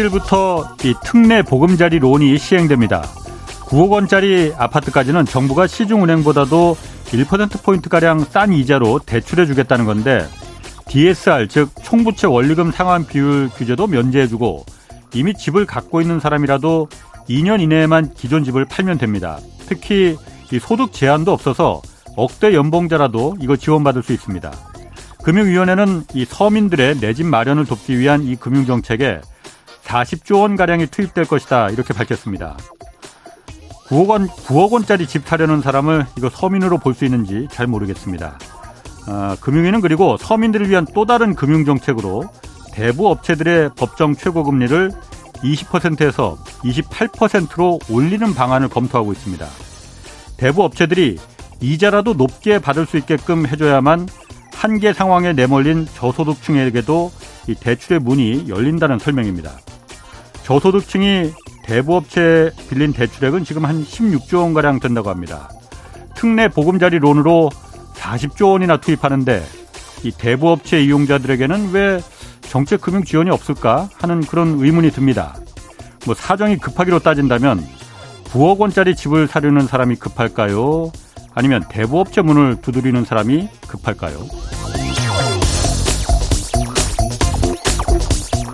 30일부터 이 특례 보금자리 론이 시행됩니다. 9억 원짜리 아파트까지는 정부가 시중은행보다도 1%포인트가량 싼 이자로 대출해 주겠다는 건데 DSR 즉 총부채 원리금 상환 비율 규제도 면제해 주고 이미 집을 갖고 있는 사람이라도 2년 이내에만 기존 집을 팔면 됩니다. 특히 이 소득 제한도 없어서 억대 연봉자라도 이거 지원받을 수 있습니다. 금융위원회는 이 서민들의 내 집 마련을 돕기 위한 이 금융정책에 40조 원 가량이 투입될 것이다 이렇게 밝혔습니다. 9억 원 9억 원짜리 집 사려는 사람을 이거 서민으로 볼 수 있는지 잘 모르겠습니다. 아, 금융위는 그리고 서민들을 위한 또 다른 금융정책으로 대부 업체들의 법정 최고금리를 20%에서 28%로 올리는 방안을 검토하고 있습니다. 대부 업체들이 이자라도 높게 받을 수 있게끔 해줘야만 한계 상황에 내몰린 저소득층에게도 이 대출의 문이 열린다는 설명입니다. 저소득층이 대부업체 빌린 대출액은 지금 한 16조 원가량 된다고 합니다. 특례 보금자리 론으로 40조 원이나 투입하는데 이 대부업체 이용자들에게는 왜 정책 금융 지원이 없을까 하는 그런 의문이 듭니다. 뭐 사정이 급하기로 따진다면 9억 원짜리 집을 사려는 사람이 급할까요? 아니면 대부업체 문을 두드리는 사람이 급할까요?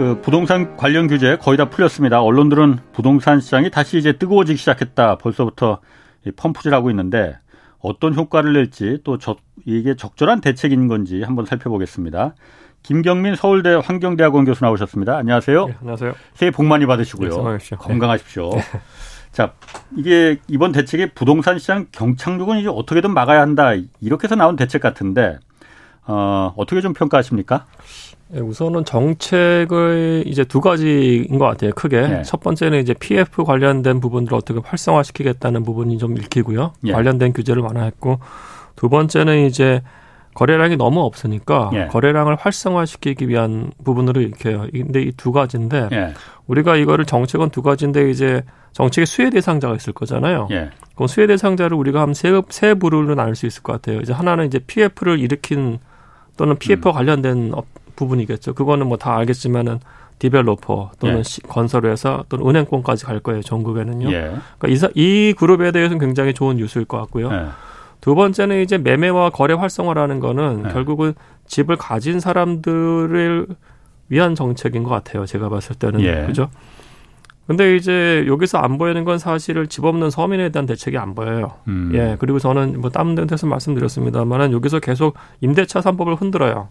그 부동산 관련 규제 거의 다 풀렸습니다. 언론들은 부동산 시장이 다시 이제 뜨거워지기 시작했다. 벌써부터 펌프질하고 있는데 어떤 효과를 낼지 또 저, 이게 적절한 대책인 건지 한번 살펴보겠습니다. 김경민 서울대 환경대학원 교수 나오셨습니다. 안녕하세요. 네, 안녕하세요. 새해 복 많이 받으시고요. 네, 건강하십시오. 네. 자, 이게 이번 대책이 부동산 시장 경착륙은 이제 어떻게든 막아야 한다. 이렇게 해서 나온 대책 같은데 어, 어떻게 좀 평가하십니까? 네, 우선은 정책을 이제 두 가지인 것 같아요. 크게 네. 첫 번째는 이제 PF 관련된 부분들을 어떻게 활성화시키겠다는 부분이 좀 읽히고요. 네. 관련된 규제를 완화했고 두 번째는 이제 거래량이 너무 없으니까 예. 거래량을 활성화시키기 위한 부분으로 읽혀요. 근데 이 두 가지인데 예. 우리가 이거를 정책은 두 가지인데 이제 정책의 수혜 대상자가 있을 거잖아요. 예. 그럼 수혜 대상자를 우리가 한세 세 부류로 나눌 수 있을 것 같아요. 이제 하나는 이제 PF를 일으킨 또는 PF 음. 관련된 부분이겠죠. 그거는 뭐 다 알겠지만은 디벨로퍼 또는 예. 건설회사 또는 은행권까지 갈 거예요. 전국에는요. 예. 그러니까 이, 이 그룹에 대해서는 굉장히 좋은 뉴스일 것 같고요. 예. 두 번째는 이제 매매와 거래 활성화라는 거는 네. 결국은 집을 가진 사람들을 위한 정책인 것 같아요. 제가 봤을 때는 예. 그죠? 근데 이제 여기서 안 보이는 건 사실은 집 없는 서민에 대한 대책이 안 보여요. 음. 예. 그리고 저는 뭐 다른 데서 말씀드렸습니다만은 여기서 계속 임대차 3법을 흔들어요.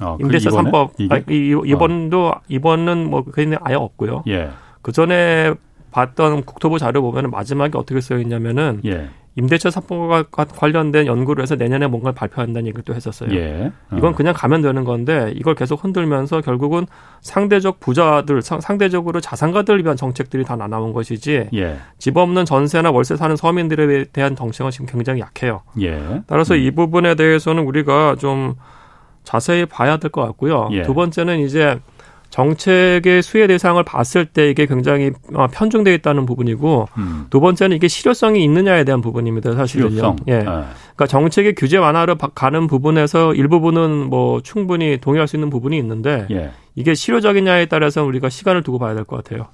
어, 임대차 그 3법 아, 이, 이번도 어. 이번은 뭐 그게 아예 없고요. 예. 그 전에 봤던 국토부 자료 보면은 마지막에 어떻게 써 있냐면은 예. 임대차 3법과 관련된 연구를 해서 내년에 뭔가를 발표한다는 얘기를 또 했었어요. 예. 어. 이건 그냥 가면 되는 건데 이걸 계속 흔들면서 결국은 상대적 부자들, 상대적으로 자산가들을 위한 정책들이 다 나온 것이지 예. 집 없는 전세나 월세 사는 서민들에 대한 정책은 지금 굉장히 약해요. 예. 따라서 음. 이 부분에 대해서는 우리가 좀 자세히 봐야 될 것 같고요. 예. 두 번째는 이제 정책의 수혜 대상을 봤을 때 이게 굉장히 어, 편중되어 있다는 부분이고 음. 두 번째는 이게 실효성이 있느냐에 대한 부분입니다. 사실은요. 실효성. 예. 네. 그러니까 정책의 규제 완화를 가는 부분에서 일부분은 뭐 충분히 동의할 수 있는 부분이 있는데 예. 이게 실효적이냐에 따라서 우리가 시간을 두고 봐야 될 것 같아요.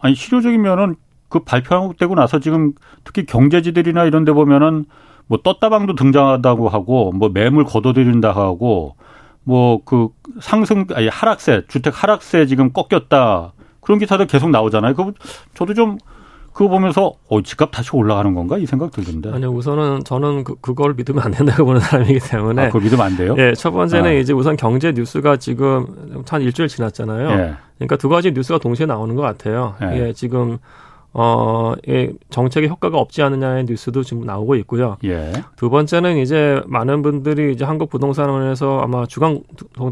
아니 실효적이면은 그 발표되고 나서 지금 특히 경제지들이나 이런 데 보면은 뭐 떴다방도 등장한다고 하고 뭐 매물 걷어들인다 하고 뭐 그 상승 아니 하락세 주택 하락세 지금 꺾였다 그런 기사도 계속 나오잖아요. 그 저도 좀 그거 보면서 어 집값 다시 올라가는 건가 이 생각 들던데. 아니요 우선은 저는 그, 그걸 믿으면 안 된다고 보는 사람이기 때문에. 아, 그걸 믿으면 안 돼요? 예, 첫 번째는 아. 이제 우선 경제 뉴스가 지금 한 일주일 지났잖아요. 예. 그러니까 두 가지 뉴스가 동시에 나오는 것 같아요. 예, 예 지금 어, 예, 정책의 효과가 없지 않느냐의 뉴스도 지금 나오고 있고요. 예. 두 번째는 이제 많은 분들이 이제 한국 부동산원에서 아마 주간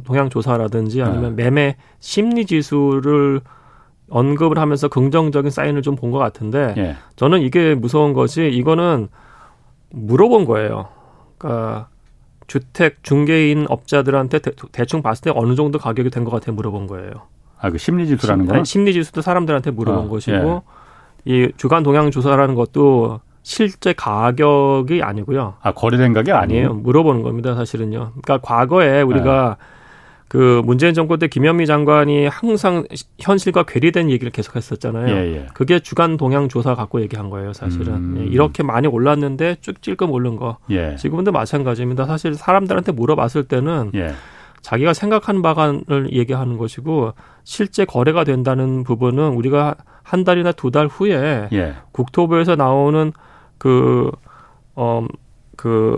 동향 조사라든지 아니면 네. 매매 심리 지수를 언급을 하면서 긍정적인 사인을 좀 본 것 같은데 예. 저는 이게 무서운 것이 이거는 물어본 거예요. 그러니까 주택 중개인 업자들한테 대, 충 봤을 때 어느 정도 가격이 된 것 같아 물어본 거예요. 아, 그 심리 지수라는 거? 심리 지수도 사람들한테 물어본 아, 것이고 예. 이 주간 동향 조사라는 것도 실제 가격이 아니고요. 아, 거래된 가격 아니에요? 아니에요. 물어보는 겁니다, 사실은요. 그러니까 과거에 우리가 네. 그 문재인 정권 때 김현미 장관이 항상 현실과 괴리된 얘기를 계속했었잖아요. 예, 예. 그게 주간 동향 조사 갖고 얘기한 거예요, 사실은. 음. 예, 이렇게 많이 올랐는데 쭉 찔끔 오른 거. 예. 지금도 마찬가지입니다. 사실 사람들한테 물어봤을 때는 예. 자기가 생각하는 바간을 얘기하는 것이고 실제 거래가 된다는 부분은 우리가 한 달이나 두 달 후에 예. 국토부에서 나오는 그, 어, 그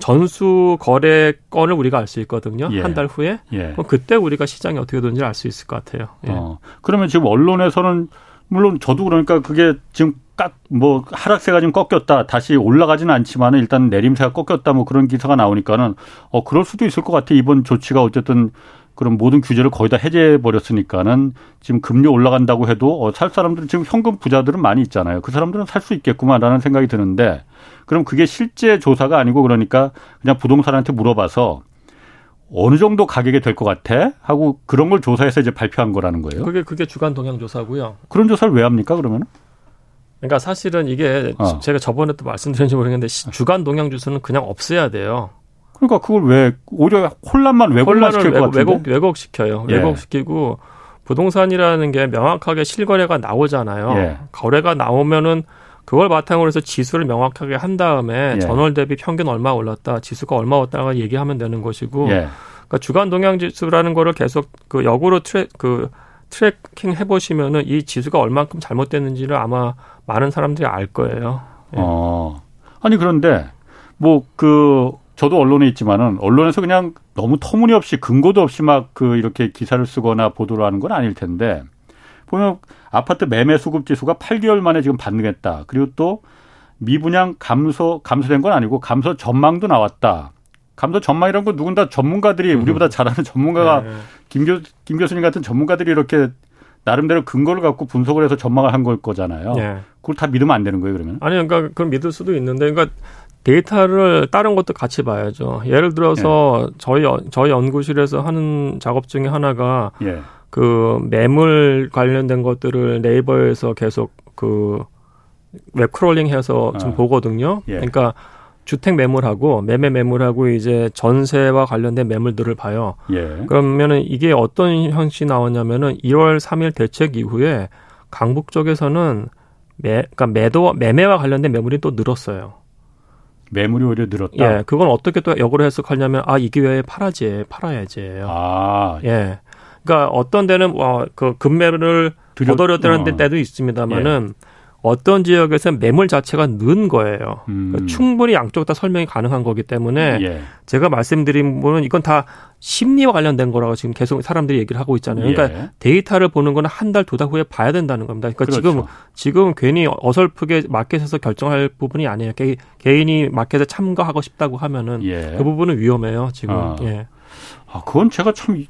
전수 거래 건을 우리가 알 수 있거든요. 예. 한달 후에. 예. 그럼 그때 우리가 시장이 어떻게 되는지 알 수 있을 것 같아요. 예. 어. 그러면 지금 언론에서는 물론 저도 그러니까 그게 지금 깍뭐 하락세가 좀 꺾였다 다시 올라가지는 않지만 은 일단 내림세가 꺾였다 뭐 그런 기사가 나오니까는 어 그럴 수도 있을 것 같아 이번 조치가 어쨌든 그런 모든 규제를 거의 다 해제해 버렸으니까는 지금 금리 올라간다고 해도 어, 살 사람들은 지금 현금 부자들은 많이 있잖아요. 그 사람들은 살 수 있겠구만라는 생각이 드는데 그럼 그게 실제 조사가 아니고 그러니까 그냥 부동산한테 물어봐서 어느 정도 가격이 될 것 같아? 하고 그런 걸 조사해서 이제 발표한 거라는 거예요. 그게 그게 주간 동향 조사고요. 그런 조사를 왜 합니까? 그러면? 그러니까 사실은 이게 어. 제가 저번에 또 말씀드렸는지 모르겠는데 주간 동향 주수는 그냥 없애야 돼요. 그러니까 그걸 왜 오히려 혼란만 왜곡만 시킬 것 같은데? 왜곡 왜곡시켜요. 예. 왜곡시키고 부동산이라는 게 명확하게 실거래가 나오잖아요. 예. 거래가 나오면은 그걸 바탕으로 해서 지수를 명확하게 한 다음에 예. 전월 대비 평균 얼마 올랐다, 지수가 얼마 올랐다가 얘기하면 되는 것이고, 예. 그러니까 주간 동향 지수라는 거를 계속 그 역으로 트랙 그 tracking 해 보시면은 이 지수가 얼만큼 잘못됐는지를 아마 많은 사람들이 알 거예요. 예. 어. 아니 그런데 뭐그 저도 언론에 있지만은 언론에서 그냥 너무 터무니없이 근거도 없이 막 그 이렇게 기사를 쓰거나 보도를 하는 건 아닐 텐데 보면 아파트 매매 수급 지수가 8개월 만에 지금 반등했다. 그리고 또 미분양 감소 감소된 건 아니고 감소 전망도 나왔다. 감소 전망이란 건 누군가 전문가들이 음. 우리보다 잘 아는 전문가가 네. 김, 교, 김 교수님 같은 전문가들이 이렇게 나름대로 근거를 갖고 분석을 해서 전망을 한 걸 거잖아요. 네. 그걸 다 믿으면 안 되는 거예요, 그러면? 아니, 그러니까 그럼 믿을 수도 있는데, 그러니까 데이터를 다른 것도 같이 봐야죠. 예를 들어서 네. 저희 저희 연구실에서 하는 작업 중에 하나가 예. 그 매물 관련된 것들을 네이버에서 계속 그 웹크롤링해서 좀 아. 보거든요. 예. 그러니까 주택 매물하고 매매 매물하고 이제 전세와 관련된 매물들을 봐요. 예. 그러면은 이게 어떤 형식이 나왔냐면은 1월 3일 대책 이후에 강북 쪽에서는 매, 그러니까 매도 매매와 관련된 매물이 또 늘었어요. 매물이 오히려 늘었다. 예, 그건 어떻게 또 역으로 해석하냐면 아 이 기회에 팔아지, 팔아야지. 아, 예. 그러니까 어떤 데는 어, 그 금매를 거둬렸다는 어. 때도 있습니다만은 예. 어떤 지역에서 매물 자체가 는 거예요. 음. 그러니까 충분히 양쪽 다 설명이 가능한 거기 때문에 예. 제가 말씀드린 부분은 이건 다 심리와 관련된 거라고 지금 계속 사람들이 얘기를 하고 있잖아요. 그러니까 예. 데이터를 보는 거는 한 달, 두 달 후에 봐야 된다는 겁니다. 그러니까 그렇죠. 지금 지금 괜히 어설프게 마켓에서 결정할 부분이 아니에요. 개, 인이 마켓에 참가하고 싶다고 하면은 예. 그 부분은 위험해요. 지금. 아. 예. 아, 그건 제가 참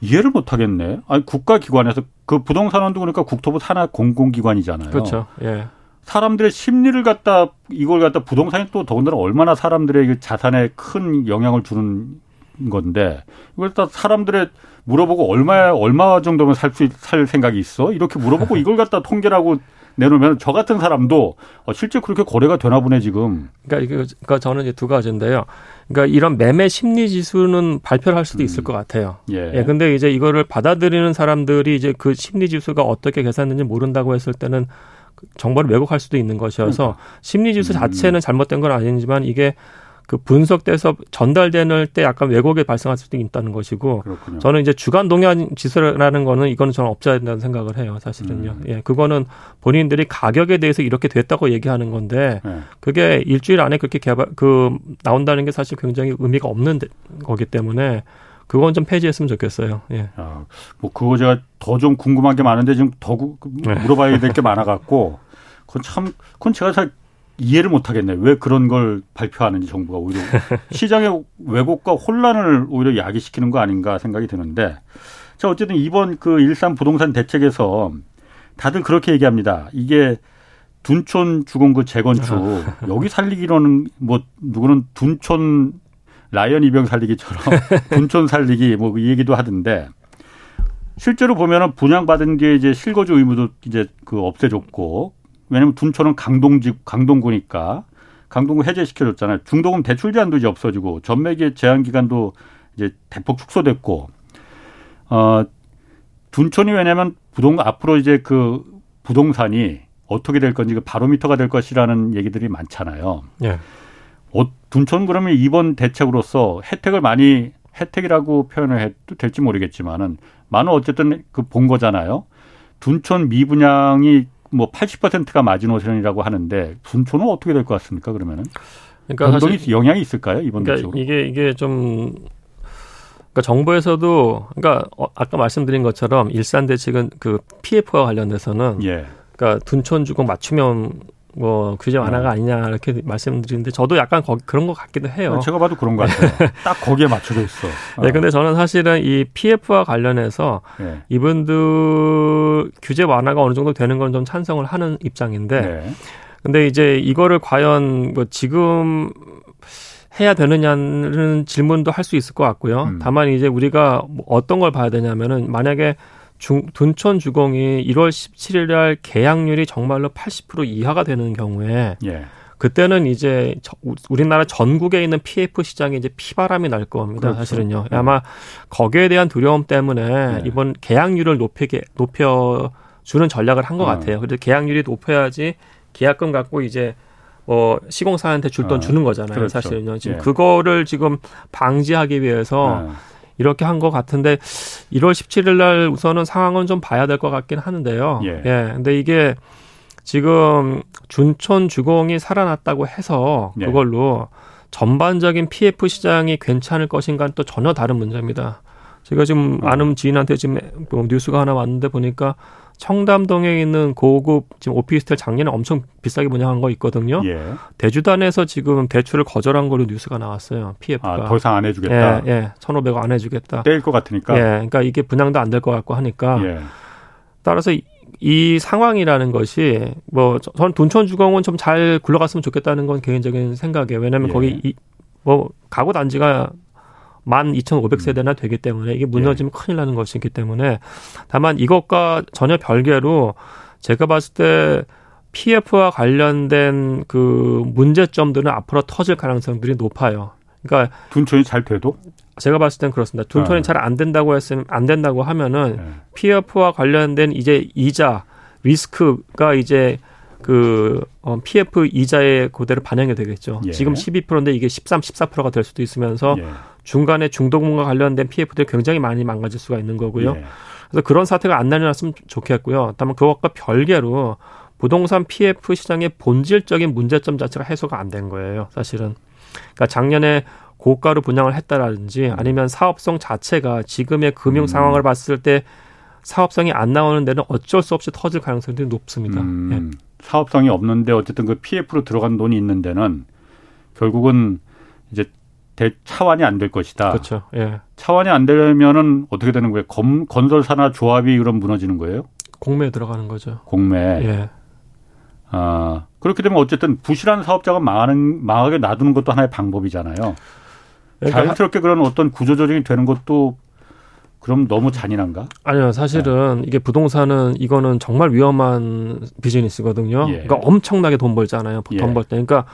이해를 못 하겠네. 아니, 국가기관에서 그 부동산원도 그러니까 국토부 산하 공공기관이잖아요. 그렇죠. 예. 사람들의 심리를 갖다 이걸 갖다 부동산이 또 더군다나 얼마나 사람들의 그 자산에 큰 영향을 주는 건데 이걸 갖다 사람들의 물어보고 얼마 얼마 정도면 살수살 생각이 있어 이렇게 물어보고 이걸 갖다 통계라고 내놓으면 저 같은 사람도 어, 실제 그렇게 거래가 되나 보네 지금. 그러니까 이게 그러니까 저는 이제 두 가지인데요. 그러니까 이런 매매 심리 지수는 발표를 할 수도 음. 있을 것 같아요. 예. 예. 근데 이제 이거를 받아들이는 사람들이 이제 그 심리 지수가 어떻게 계산되는지 모른다고 했을 때는 정보를 왜곡할 수도 있는 것이어서 그러니까. 심리 지수 음. 자체는 잘못된 건 아니지만 이게 그 분석돼서 전달되는 때 약간 왜곡이 발생할 수도 있다는 것이고 그렇군요. 저는 이제 주간 동향 지수라는 거는 이거는 저는 없어야 된다는 생각을 해요 사실은요 음. 예 그거는 본인들이 가격에 대해서 이렇게 됐다고 얘기하는 건데 네. 그게 일주일 안에 그렇게 개발 그 나온다는 게 사실 굉장히 의미가 없는 거기 때문에 그건 좀 폐지했으면 좋겠어요. 예. 아, 뭐 그거 제가 더 좀 궁금한 게 많은데 지금 더 네. 물어봐야 될 게 많아 갖고 그건 참 그건 제가 잘 이해를 못 하겠네. 왜 그런 걸 발표하는지 정부가 오히려 시장의 왜곡과 혼란을 오히려 야기시키는 거 아닌가 생각이 드는데 자, 어쨌든 이번 그 일산 부동산 대책에서 다들 그렇게 얘기합니다. 이게 둔촌 주공구 재건축 여기 살리기로는 뭐 누구는 둔촌 라이언 이병 살리기처럼 둔촌 살리기 뭐 이 얘기도 하던데 실제로 보면은 분양받은 뒤에 이제 실거주 의무도 이제 그 없애줬고 왜냐면 둔촌은 강동지 강동구니까 강동구 해제시켜줬잖아요. 중도금 대출 제한도 이제 없어지고 전매기 제한 기간도 이제 대폭 축소됐고 어 둔촌이 왜냐면 부동 앞으로 이제 그 부동산이 어떻게 될 건지 그 바로미터가 될 것이라는 얘기들이 많잖아요. 예. 어, 둔촌 그러면 이번 대책으로서 혜택을 많이 혜택이라고 표현을 해도 될지 모르겠지만은 많은 어쨌든 그 본 거잖아요. 둔촌 미분양이 뭐 80%가 마지노선이라고 하는데 둔촌은 어떻게 될 것 같습니까? 그러면은 그러니까 변동이 영향이 있을까요 이번 그러니까 대책으로? 이게 이게 좀 그러니까 정부에서도 그러니까 어, 아까 말씀드린 것처럼 일산 대책은 그 PF와 관련돼서는 예. 그러니까 둔촌 주공 맞춤형 뭐 규제 완화가 네. 아니냐 이렇게 말씀드리는데 저도 약간 거, 그런 것 같기도 해요. 제가 봐도 그런 것 같아요. 딱 거기에 맞춰져 있어. 네, 근데 저는 사실은 이 PF와 관련해서 네. 이분들 규제 완화가 어느 정도 되는 건 좀 찬성을 하는 입장인데, 네. 근데 이제 이거를 과연 뭐 지금 해야 되느냐는 질문도 할 수 있을 것 같고요. 음. 다만 이제 우리가 뭐 어떤 걸 봐야 되냐면은 만약에 중, 둔촌 주공이 1월 17일 날 계약률이 정말로 80% 이하가 되는 경우에 예. 그때는 이제 우리나라 전국에 있는 PF 시장에 이제 피바람이 날 겁니다. 그렇죠. 사실은요. 네. 아마 거기에 대한 두려움 때문에 네. 이번 계약률을 높이게 높여 주는 전략을 한것 어. 같아요. 그래서 계약률이 높여야지 계약금 갖고 이제 뭐 시공사한테 줄돈 어. 주는 거잖아요. 그렇죠. 사실은요. 지금 예. 그거를 지금 방지하기 위해서 어. 이렇게 한 것 같은데 1월 17일 날 우선은 상황은 좀 봐야 될 것 같긴 하는데요. 예. 예. 근데 이게 지금 준촌 주공이 살아났다고 해서 예. 그걸로 전반적인 PF 시장이 괜찮을 것인가는 또 전혀 다른 문제입니다. 제가 지금 어. 아는 지인한테 지금 뭐 뉴스가 하나 왔는데 보니까 청담동에 있는 고급 지금 오피스텔 작년에 엄청 비싸게 분양한 거 있거든요. 예. 대주단에서 지금 대출을 거절한 걸로 뉴스가 나왔어요. PF가. 아, 더 이상 안 해주겠다. 예, 예. 1,500원 안 해주겠다. 떼일 것 같으니까. 예. 그러니까 이게 분양도 안 될 것 같고 하니까. 예. 따라서 이, 이 상황이라는 것이 뭐 저는 둔촌 주공은 좀 잘 굴러갔으면 좋겠다는 건 개인적인 생각이에요. 왜냐하면 예. 거기 이, 뭐 가구 단지가 만 2,500세대나 되기 때문에 이게 무너지면 예. 큰일 나는 것이기 때문에 다만 이것과 전혀 별개로 제가 봤을 때 PF와 관련된 그 문제점들은 앞으로 터질 가능성들이 높아요. 그러니까 둔촌이 잘 돼도 제가 봤을 땐 그렇습니다. 둔촌이 아. 잘안 된다고 했으면 안 된다고 하면은 네. PF와 관련된 이제 이자 리스크가 이제 그 어, PF 이자의 그대로 반영이 되겠죠. 예. 지금 12%인데 이게 13, 14%가 될 수도 있으면서 예. 중간에 중도금과 관련된 PF들이 굉장히 많이 망가질 수가 있는 거고요. 예. 그래서 그런 사태가 안 나타났으면 좋겠고요. 다만 그것과 별개로 부동산 PF 시장의 본질적인 문제점 자체가 해소가 안 된 거예요. 사실은. 그러니까 작년에 고가로 분양을 했다라든지 아니면 사업성 자체가 지금의 금융 음. 상황을 봤을 때 사업성이 안 나오는 데는 어쩔 수 없이 터질 가능성이 높습니다. 음, 예. 사업성이 없는데 어쨌든 그 PF로 들어간 돈이 있는 데는 결국은 이제 대, 차원이 안 될 것이다. 그렇죠. 예. 차원이 안 되려면은 어떻게 되는 거예요? 검, 건설사나 조합이 그럼 무너지는 거예요? 공매에 들어가는 거죠. 공매. 예. 아, 그렇게 되면 어쨌든 부실한 사업자가 망하는, 망하게 놔두는 것도 하나의 방법이잖아요. 그러니까 자연스럽게 그런 어떤 구조조정이 되는 것도 그럼 너무 잔인한가? 아니요, 사실은 네. 이게 부동산은 이거는 정말 위험한 비즈니스거든요. 예. 그러니까 엄청나게 돈 벌잖아요. 돈 예. 벌 때. 그러니까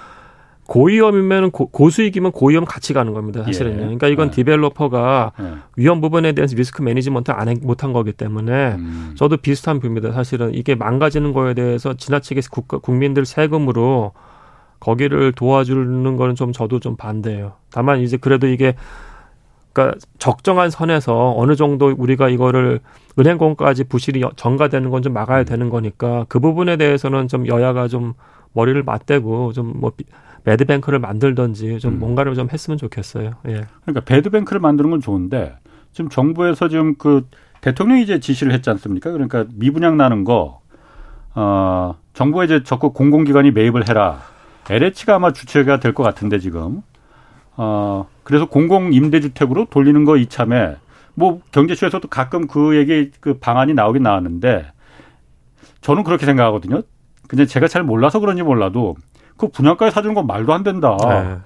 고위험이면 고, 수익이면 고위험 같이 가는 겁니다. 사실은요. 예. 그러니까 이건 네. developer가 네. 위험 부분에 대해서 risk management 안 못한 거기 때문에 음. 저도 비슷한 view입니다. 사실은 이게 망가지는 거에 대해서 지나치게 국가, 국민들 세금으로 거기를 도와주는 거는 좀 저도 좀 반대예요. 다만 이제 그래도 이게 그러니까 적정한 선에서 어느 정도 우리가 이거를 은행권까지 부실이 전가되는 건 좀 막아야 음. 되는 거니까 그 부분에 대해서는 좀 여야가 좀 머리를 맞대고 좀뭐 배드뱅크를 만들던지 좀 음. 뭔가를 좀 했으면 좋겠어요. 예. 그러니까 배드뱅크를 만드는 건 좋은데 지금 정부에서 지금 그 대통령이 이제 지시를 했지 않습니까? 그러니까 미분양 나는 거, 어, 정부가 이제 적극 공공기관이 매입을 해라. LH가 아마 주체가 될 것 같은데 지금. 어, 그래서 공공 임대주택으로 돌리는 거 이참에 뭐 경제쇼에서도 가끔 그 얘기 그 방안이 나오긴 나왔는데 저는 그렇게 생각하거든요. 근데 제가 잘 몰라서 그런지 몰라도 그 분양가에 사주는 건 말도 안 된다. 네.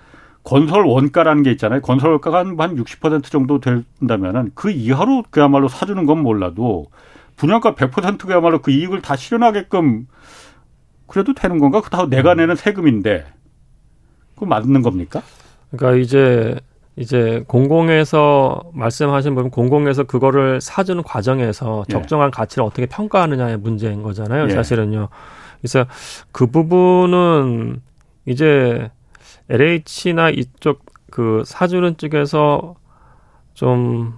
건설 원가라는 게 있잖아요. 건설 원가가 한, 한60% 정도 된다면은 그 이하로 그야말로 사주는 건 몰라도 분양가 100% 그야말로 그 이익을 다 실현하게끔 그래도 되는 건가? 그다 내가 내는 세금인데 그 맞는 겁니까? 그러니까 이제 이제 공공에서 말씀하신 부분 공공에서 그거를 사주는 과정에서 예. 적정한 가치를 어떻게 평가하느냐의 문제인 거잖아요. 예. 사실은요. 그래서 그 부분은 이제 LH나 이쪽 그 사주는 쪽에서 좀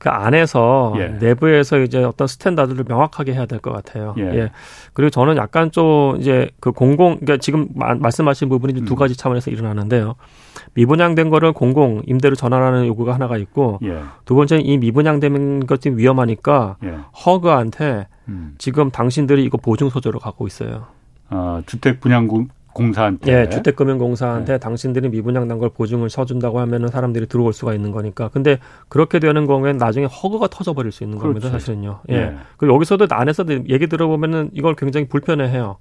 그 안에서 예. 내부에서 이제 어떤 standard를 명확하게 해야 될 것 같아요. 예. 예. 그리고 저는 약간 좀 이제 그 공공 그러니까 지금 마, 말씀하신 부분이 음. 두 가지 차원에서 일어나는데요. 미분양된 거를 공공 임대로 전환하는 요구가 하나가 있고 예. 두 번째는 이 미분양된 것이 위험하니까 예. HUG한테 음. 지금 당신들이 이거 보증 소재로 갖고 있어요. 아, 주택 분양구 공사한테. 예, 주택금융공사한테 네. 당신들이 미분양 난 걸 보증을 서준다고 하면은 사람들이 들어올 수가 있는 거니까. 근데 그렇게 되는 경우에는 나중에 허그가 터져버릴 수 있는 그렇지. 겁니다, 사실은요. 예. 네. 그리고 여기서도 안에서도 얘기 들어보면은 이걸 굉장히 불편해해요.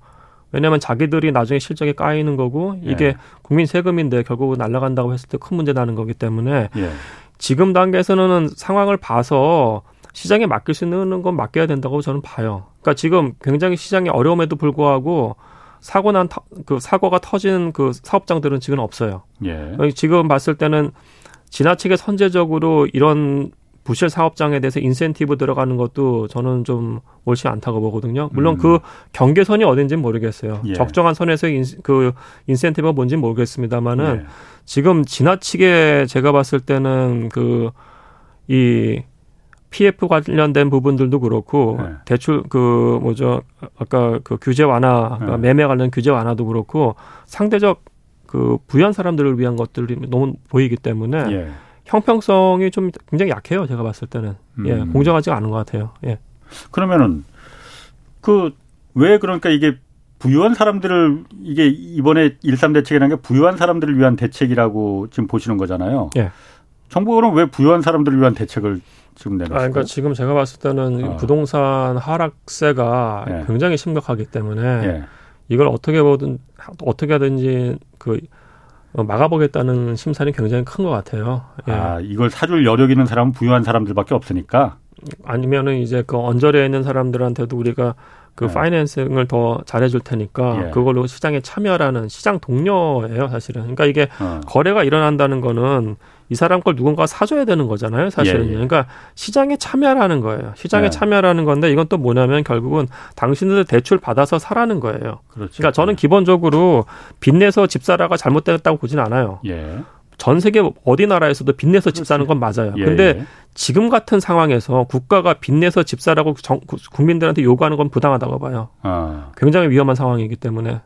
왜냐하면 자기들이 나중에 실적에 까이는 거고 이게 예. 국민 세금인데 결국은 날라간다고 했을 때 큰 문제 나는 거기 때문에 예. 지금 단계에서는 상황을 봐서 시장에 맡길 수 있는 건 맡겨야 된다고 저는 봐요. 그러니까 지금 굉장히 시장이 어려움에도 불구하고 사고 난 그 사고가 터진 그 사업장들은 지금 없어요. 예. 지금 봤을 때는 지나치게 선제적으로 이런 부실 사업장에 대해서 인센티브 들어가는 것도 저는 좀 옳지 않다고 보거든요. 물론 음. 그 경계선이 어딘지는 모르겠어요. 예. 적정한 선에서의 인, 그 인센티브가 뭔지는 모르겠습니다만은 예. 지금 지나치게 제가 봤을 때는 그 이 PF 관련된 부분들도 그렇고 네. 대출 그 뭐죠 아까 그 규제 완화 네. 매매 관련 규제 완화도 그렇고 상대적 그 부유한 사람들을 위한 것들이 너무 보이기 때문에 예. 형평성이 좀 굉장히 약해요 제가 봤을 때는 예, 음. 예 공정하지 않은 것 같아요 예 그러면은 그 왜 그러니까 이게 부유한 사람들을 이게 이번에 일삼 대책이라는 게 부유한 사람들을 위한 대책이라고 지금 보시는 거잖아요. 예. 정부는 왜 부유한 사람들을 위한 대책을 지금 내놨어요? 아, 그러니까 지금 제가 봤을 때는 어. 부동산 하락세가 예. 굉장히 심각하기 때문에 예. 이걸 어떻게 보든 어떻게 하든지 그 막아보겠다는 심산이 굉장히 큰 것 같아요. 예. 아, 이걸 사줄 여력 있는 사람은 부유한 사람들밖에 없으니까. 아니면은 이제 그 언저리에 있는 사람들한테도 우리가 그 네. 파이낸싱을 더 잘해줄 테니까 예. 그걸로 시장에 참여라는 시장 동료예요 사실은. 그러니까 이게 어. 거래가 일어난다는 거는 이 사람 걸 누군가 사줘야 되는 거잖아요 사실은. 예, 예. 그러니까 시장에 참여라는 거예요. 시장에 예. 참여라는 건데 이건 또 뭐냐면 결국은 당신들 대출 받아서 사라는 거예요. 그렇죠. 그러니까 저는 기본적으로 빚내서 집 사라가 잘못됐다고 보진 않아요. 예. 전 세계 어디 나라에서도 빚내서 집 사는 건 맞아요. 예, 근데 예. 지금 같은 상황에서 국가가 빚내서 집 사라고 정, 국민들한테 요구하는 건 부당하다고 봐요. 아. 굉장히 위험한 상황이기 때문에.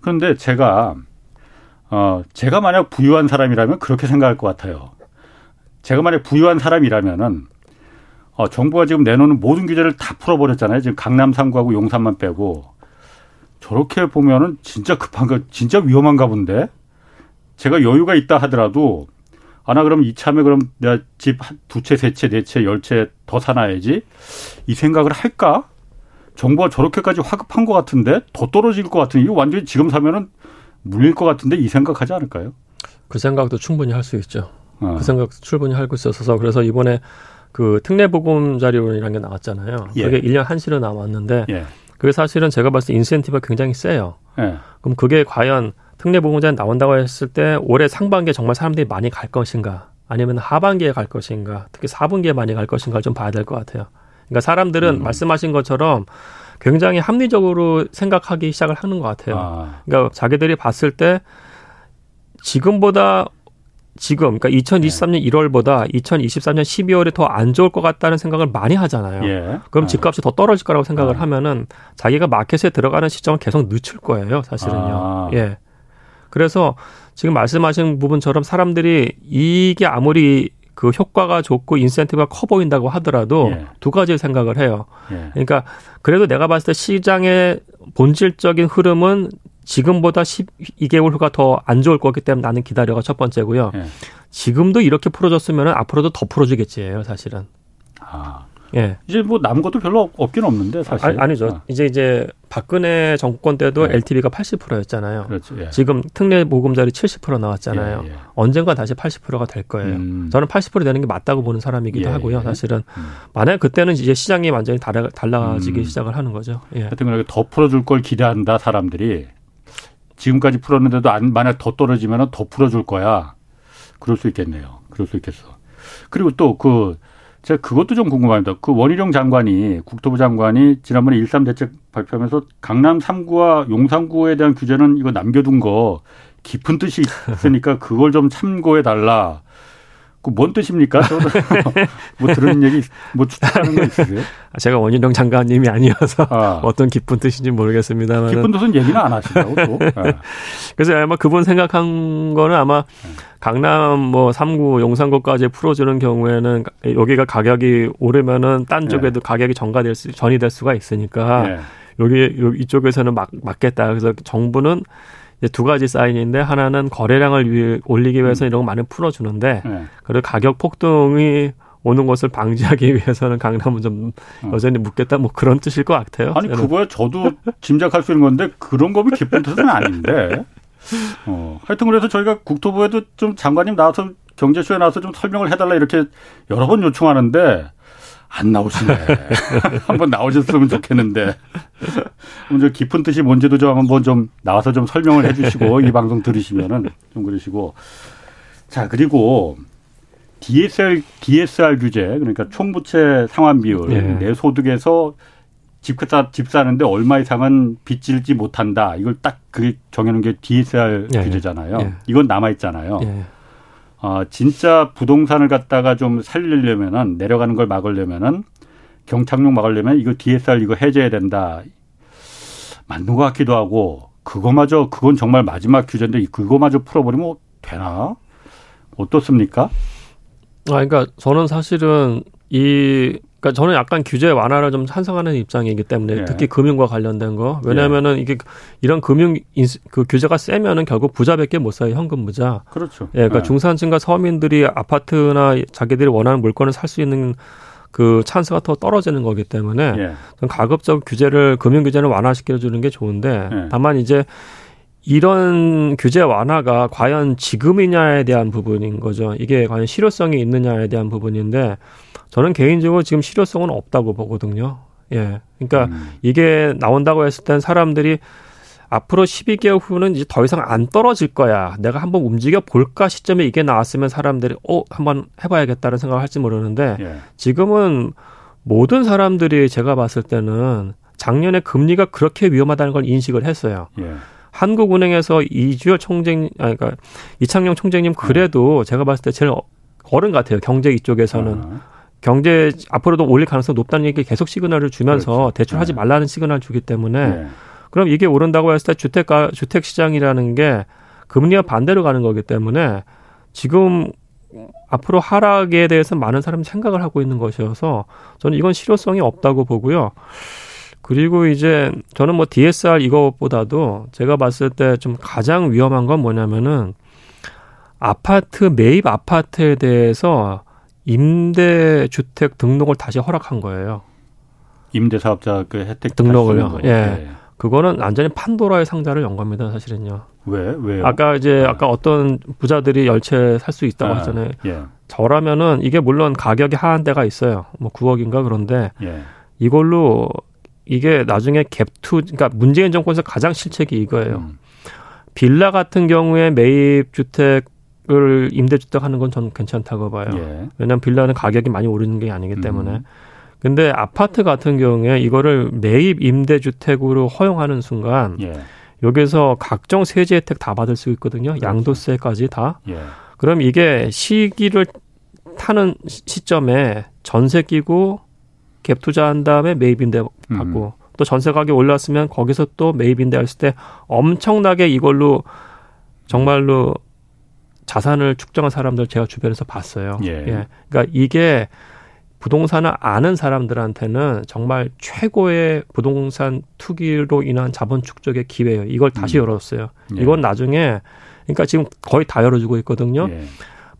그런데 제가 어 제가 만약 부유한 사람이라면 그렇게 생각할 것 같아요. 제가 만약 부유한 사람이라면은 어 정부가 지금 내놓는 모든 규제를 다 풀어버렸잖아요. 지금 강남 3구하고 용산만 빼고 저렇게 보면은 진짜 급한 거 진짜 위험한가 본데. 제가 여유가 있다 하더라도 아나 그럼 이참에 그럼 내가 집 두 채, 세 채, 네 채, 열 채 더 사놔야지 이 생각을 할까? 정부가 저렇게까지 화급한 것 같은데 더 떨어질 것 같은데 이거 완전히 지금 사면은 물릴 것 같은데 이 생각하지 않을까요? 그 생각도 충분히 할 수 있죠. 어. 그 생각 충분히 할수 있어서 그래서 이번에 그 특례보금자료론이라는 게 나왔잖아요. 예. 그게 1년 한시로 나왔는데 예. 그게 사실은 제가 봤을 때 인센티브가 굉장히 세요. 예. 그럼 그게 과연 특례보험자에 나온다고 했을 때 올해 상반기에 정말 사람들이 많이 갈 것인가 아니면 하반기에 갈 것인가 특히 4분기에 많이 갈 것인가를 좀 봐야 될 것 같아요. 그러니까 사람들은 음. 말씀하신 것처럼 굉장히 합리적으로 생각하기 시작을 하는 것 같아요. 아. 그러니까 자기들이 봤을 때 지금보다 지금 그러니까 2023년 네. 1월보다 2024년 12월에 더 안 좋을 것 같다는 생각을 많이 하잖아요. 예. 그럼 아. 집값이 더 떨어질 거라고 생각을 아. 하면은 자기가 마켓에 들어가는 시점을 계속 늦출 거예요, 사실은요. 아. 예. 그래서 지금 말씀하신 부분처럼 사람들이 이게 아무리 그 효과가 좋고 인센티브가 커 보인다고 하더라도 예. 두 가지 생각을 해요. 예. 그러니까 그래도 내가 봤을 때 시장의 본질적인 흐름은 지금보다 12개월 후가 더 안 좋을 거기 때문에 나는 기다려가 첫 번째고요. 예. 지금도 이렇게 풀어줬으면 앞으로도 더 풀어주겠지예요, 사실은. 아. 예. 이제 뭐 남은 것도 별로 없긴 없는데 사실. 아, 니죠 아. 이제 이제 박근혜 정권 때도 네. LTV가 80%였잖아요. 그렇죠. 예. 지금 특례 보금자리 70% 나왔잖아요. 예, 예. 언젠가 다시 80%가 될 거예요. 음. 저는 80% 되는 게 맞다고 보는 사람이기도 예, 하고요. 예. 사실은 음. 만약 그때는 이제 시장이 완전히 달라, 달라지기 음. 시작을 하는 거죠. 예. 하여튼 더 풀어줄 걸 기대한다 사람들이 지금까지 풀었는데도 안 만약 더 떨어지면 더 풀어줄 거야. 그럴 수 있겠네요. 그럴 수 있겠어. 그리고 또그 제가 그것도 좀 궁금합니다. 그 원희룡 장관이 국토부 장관이 지난번에 일삼 대책 발표하면서 강남 3구와 용산구에 대한 규제는 이거 남겨둔 거 깊은 뜻이 있으니까 그걸 좀 참고해 달라. 그뭔 뜻입니까? 뭐 들은 얘기 뭐 추측하는 거 있으세요? 제가 원희룡 장관님이 아니어서 아. 어떤 깊은 뜻인지 모르겠습니다만 깊은 뜻은 얘기는 안 하시다고 또. 네. 그래서 아마 그분 생각한 거는 아마 강남 뭐 3구 용산구까지 풀어주는 경우에는 여기가 가격이 오르면은 딴 쪽에도 네. 가격이 전가될 수 전이 될 수가 있으니까 네. 여기 이쪽에서는 막 맞겠다. 그래서 정부는 두 가지 사인인데 하나는 거래량을 위해 올리기 위해서 음. 이런 거 많이 풀어주는데 네. 그리고 가격 폭등이 오는 것을 방지하기 위해서는 강남은 좀 어. 여전히 묻겠다 뭐 그런 뜻일 것 같아요. 아니 저는. 그거야 저도 짐작할 수 있는 건데 그런 거면 기쁜 뜻은 아닌데. 어, 하여튼 그래서 저희가 국토부에도 좀 장관님 나와서 경제쇼에 나와서 좀 설명을 해달라 이렇게 여러 번 요청하는데 안 나오시네. 한번 나오셨으면 좋겠는데. 먼저 깊은 뜻이 뭔지도 좀 한번 좀 나와서 좀 설명을 해 주시고 이 방송 들으시면은 좀 그러시고. 자, 그리고 DSR, DSR 규제, 그러니까 총부채 상환 비율, 예. 내 소득에서 집, 사, 집 사는데 얼마 이상은 빚질지 못한다. 이걸 딱 그게 정해놓은 게 DSR 예. 규제잖아요. 예. 이건 남아있잖아요. 예. 어, 진짜 부동산을 갖다가 좀 살리려면은 내려가는 걸 막으려면은 경착륙 막으려면 이거 DSR 이거 해제해야 된다. 맞는 것 같기도 하고 그거마저 그건 정말 마지막 규제인데 그거마저 풀어버리면 되나? 어떻습니까? 아, 그러니까 저는 사실은 이 그러니까 저는 약간 규제 완화를 좀 찬성하는 입장이기 때문에 예. 특히 금융과 관련된 거 왜냐하면은 예. 이게 이런 금융 인수, 그 규제가 세면은 결국 부자밖에 못 사요 현금 부자. 그렇죠. 예, 그러니까 예. 중산층과 서민들이 아파트나 자기들이 원하는 물건을 살 수 있는 그 찬스가 더 떨어지는 거기 때문에 예. 가급적 규제를 금융 규제를 완화시켜 주는 게 좋은데 예. 다만 이제 이런 규제 완화가 과연 지금이냐에 대한 부분인 거죠. 이게 과연 실효성이 있느냐에 대한 부분인데 저는 개인적으로 지금 실효성은 없다고 보거든요. 예. 그러니까 음. 이게 나온다고 했을 땐 사람들이 앞으로 12개월 후는 이제 더 이상 안 떨어질 거야. 내가 한번 움직여 볼까 시점에 이게 나왔으면 사람들이 어 한번 해봐야겠다는 생각을 할지 모르는데 예. 지금은 모든 사람들이 제가 봤을 때는 작년에 금리가 그렇게 위험하다는 걸 인식을 했어요. 예. 한국은행에서 이주열 총재님, 아, 그러니까 이창용 총재님 그래도 네. 제가 봤을 때 제일 어른 같아요. 경제 이쪽에서는. 아. 경제 앞으로도 올릴 가능성이 높다는 얘기 계속 시그널을 주면서 그렇죠. 대출하지 네. 말라는 시그널을 주기 때문에 네. 그럼 이게 오른다고 했을 때 주택가 주택 시장이라는 게 금리와 반대로 가는 거기 때문에 지금 앞으로 하락에 대해서 많은 사람이 생각을 하고 있는 것이어서 저는 이건 실효성이 없다고 보고요. 그리고 이제 저는 뭐 DSR 이것보다도 제가 봤을 때 좀 가장 위험한 건 뭐냐면은 아파트 매입 아파트에 대해서 임대 주택 등록을 다시 허락한 거예요. 임대 사업자 그 혜택 등록을요. 예. 네. 그거는 완전히 판도라의 상자를 연 겁니다, 사실은요. 왜? 왜요? 아까 이제 네. 아까 어떤 부자들이 열채 살 수 있다고 아, 하잖아요. 예. 저라면은 이게 물론 가격이 하한 데가 있어요. 뭐 9억인가 그런데 예. 이걸로 이게 나중에 갭투 그러니까 문재인 정권에서 가장 실책이 이거예요. 음. 빌라 같은 경우에 매입 주택 을 임대주택 하는 건 저는 괜찮다고 봐요. 예. 왜냐하면 빌라는 가격이 많이 오르는 게 아니기 때문에. 음. 근데 아파트 같은 경우에 이거를 매입 임대주택으로 허용하는 순간 예. 여기서 각종 세제 혜택 다 받을 수 있거든요. 그렇죠. 양도세까지 다. 예. 그럼 이게 시기를 타는 시점에 전세 끼고 갭 투자한 다음에 매입인대 받고 음. 또 전세 가격 올랐으면 거기서 또 매입인대 했을 때 엄청나게 이걸로 정말로 자산을 축정한 사람들 제가 주변에서 봤어요. 예. 예. 그러니까 이게 부동산을 아는 사람들한테는 정말 최고의 부동산 투기로 인한 자본 축적의 기회예요. 이걸 다시 음. 열었어요. 예. 이건 나중에 그러니까 지금 거의 다 열어주고 있거든요. 예.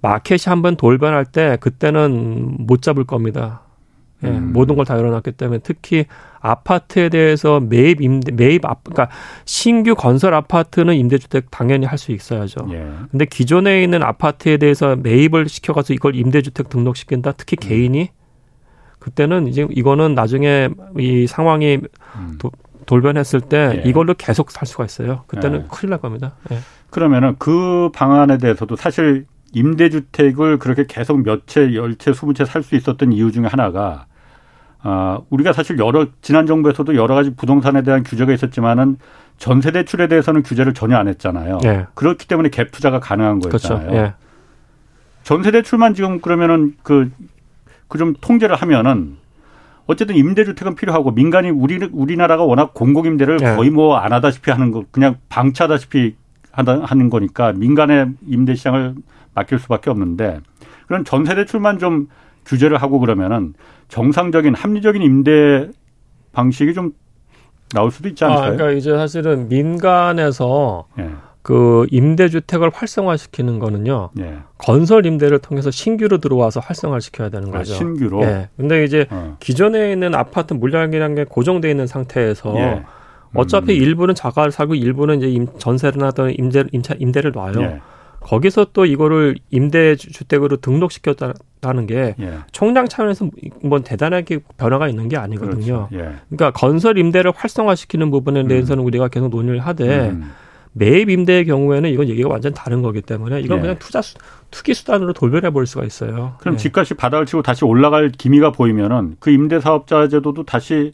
마켓이 한번 돌변할 때 그때는 못 잡을 겁니다. 예, 음. 모든 걸 다 열어놨기 때문에 특히 아파트에 대해서 매입 임대 매입 아 그러니까 신규 건설 아파트는 임대주택 당연히 할 수 있어야죠. 예. 근데 기존에 있는 아파트에 대해서 매입을 시켜가서 이걸 임대주택 등록시킨다. 특히 음. 개인이 그때는 이제 이거는 나중에 이 상황이 음. 도, 돌변했을 때 예. 이걸로 계속 살 수가 있어요. 그때는 예. 큰일 날 겁니다. 예. 그러면은 그 방안에 대해서도 사실 임대주택을 그렇게 계속 몇 채, 열 채, 스무 채 살 수 있었던 이유 중에 하나가 아, 우리가 사실 여러 지난 정부에서도 여러 가지 부동산에 대한 규제가 있었지만은 전세 대출에 대해서는 규제를 전혀 안 했잖아요. 예. 그렇기 때문에 갭 투자가 가능한 거였잖아요. 그렇죠. 예. 전세 대출만 지금 그러면은 그 그 좀 통제를 하면은 어쨌든 임대주택은 필요하고 민간이 우리 우리나라가 워낙 공공임대를 예. 거의 뭐 안 하다시피 하는 거 그냥 방치하다시피 하는 거니까 민간의 임대 시장을 맡길 수밖에 없는데 그런 전세 대출만 좀 규제를 하고 그러면은 정상적인 합리적인 임대 방식이 좀 나올 수도 있지 않을까요? 아, 그러니까 이제 사실은 민간에서 예. 그 임대주택을 활성화시키는 거는요. 예. 건설 임대를 통해서 신규로 들어와서 활성화를 시켜야 되는 아, 거죠. 아, 신규로. 예. 근데 이제 어. 기존에 있는 아파트 물량이라는 게 고정돼 있는 상태에서 예. 음. 어차피 일부는 자가를 사고 일부는 이제 전세를 하던 임대 임대를 놔요. 예. 거기서 또 이거를 임대 주택으로 등록시켰다는 게 예. 총량 차원에서 뭐 대단하게 변화가 있는 게 아니거든요. 그렇죠. 예. 그러니까 건설 임대를 활성화시키는 부분에 음. 대해서는 음. 우리가 계속 논의를 하되 음. 매입 임대의 경우에는 이건 얘기가 완전 다른 거기 때문에 이건 예. 그냥 투자 수, 투기 수단으로 돌변해 버릴 수가 있어요. 그럼 예. 집값이 바닥을 치고 다시 올라갈 기미가 보이면은 그 임대 사업자 제도도 다시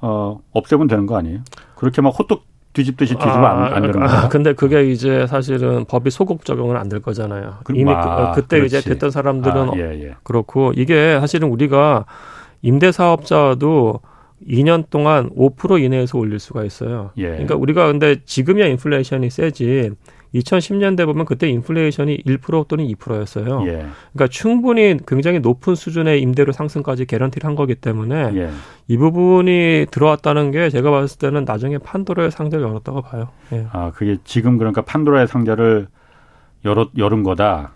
어 없애면 되는 거 아니에요? 그렇게 막 호떡 뒤집듯이 뒤집어 아, 안, 안 되는 거예요. 아, 근데 그게 이제 사실은 법이 소급 적용은 안 될 거잖아요. 그, 이미 아, 그, 때 이제 됐던 사람들은 아, 예, 예. 그렇고 이게 사실은 우리가 임대 사업자도 2년 동안 5% 이내에서 올릴 수가 있어요. 예. 그러니까 우리가 근데 지금이야 인플레이션이 세지 2010년대 보면 그때 인플레이션이 1% 또는 2%였어요. 예. 그러니까 충분히 굉장히 높은 수준의 임대료 상승까지 개런티를 한 거기 때문에 예. 이 부분이 들어왔다는 게 제가 봤을 때는 나중에 판도라의 상자를 열었다고 봐요. 예. 아, 그게 지금 그러니까 판도라의 상자를 열었, 열은 거다.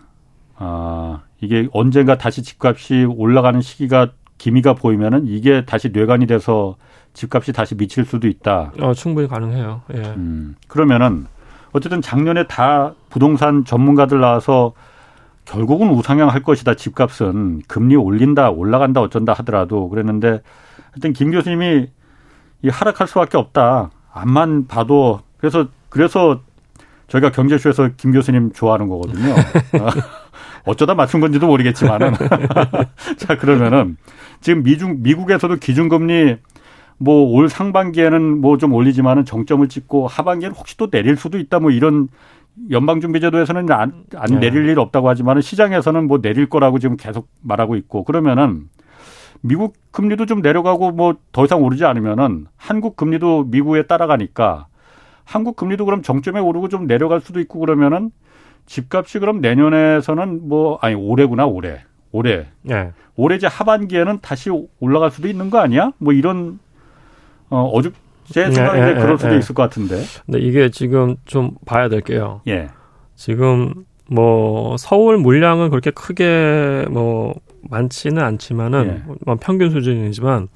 아, 이게 언젠가 다시 집값이 올라가는 시기가 기미가 보이면은 이게 다시 뇌관이 돼서 집값이 다시 미칠 수도 있다. 어, 충분히 가능해요. 예. 음, 그러면은 어쨌든 작년에 다 부동산 전문가들 나와서 결국은 우상향 할 것이다. 집값은 금리 올린다, 올라간다, 어쩐다 하더라도 그랬는데 하여튼 김 교수님이 이 하락할 수밖에 없다. 앞만 봐도 그래서 그래서 저희가 경제쇼에서 김 교수님 좋아하는 거거든요. 어쩌다 맞춘 건지도 모르겠지만은 자 그러면은 지금 미중 미국에서도 기준금리 뭐 올 상반기에는 뭐 좀 올리지만은 정점을 찍고 하반기에는 혹시 또 내릴 수도 있다 뭐 이런 연방준비제도에서는 안, 안 네. 내릴 일 없다고 하지만은 시장에서는 뭐 내릴 거라고 지금 계속 말하고 있고 그러면은 미국 금리도 좀 내려가고 뭐 더 이상 오르지 않으면은 한국 금리도 미국에 따라가니까 한국 금리도 그럼 정점에 오르고 좀 내려갈 수도 있고 그러면은 집값이 그럼 내년에서는 뭐 아니 올해구나 올해 올해 네. 올해 이제 하반기에는 다시 올라갈 수도 있는 거 아니야? 뭐 이런 어, 어죽 제 생각에 예, 예, 그럴 수도 예. 있을 것 같은데. 근데 이게 지금 좀 봐야 될 게요. 예. 지금 뭐 서울 물량은 그렇게 크게 뭐 많지는 않지만은 예. 뭐 평균 수준이지만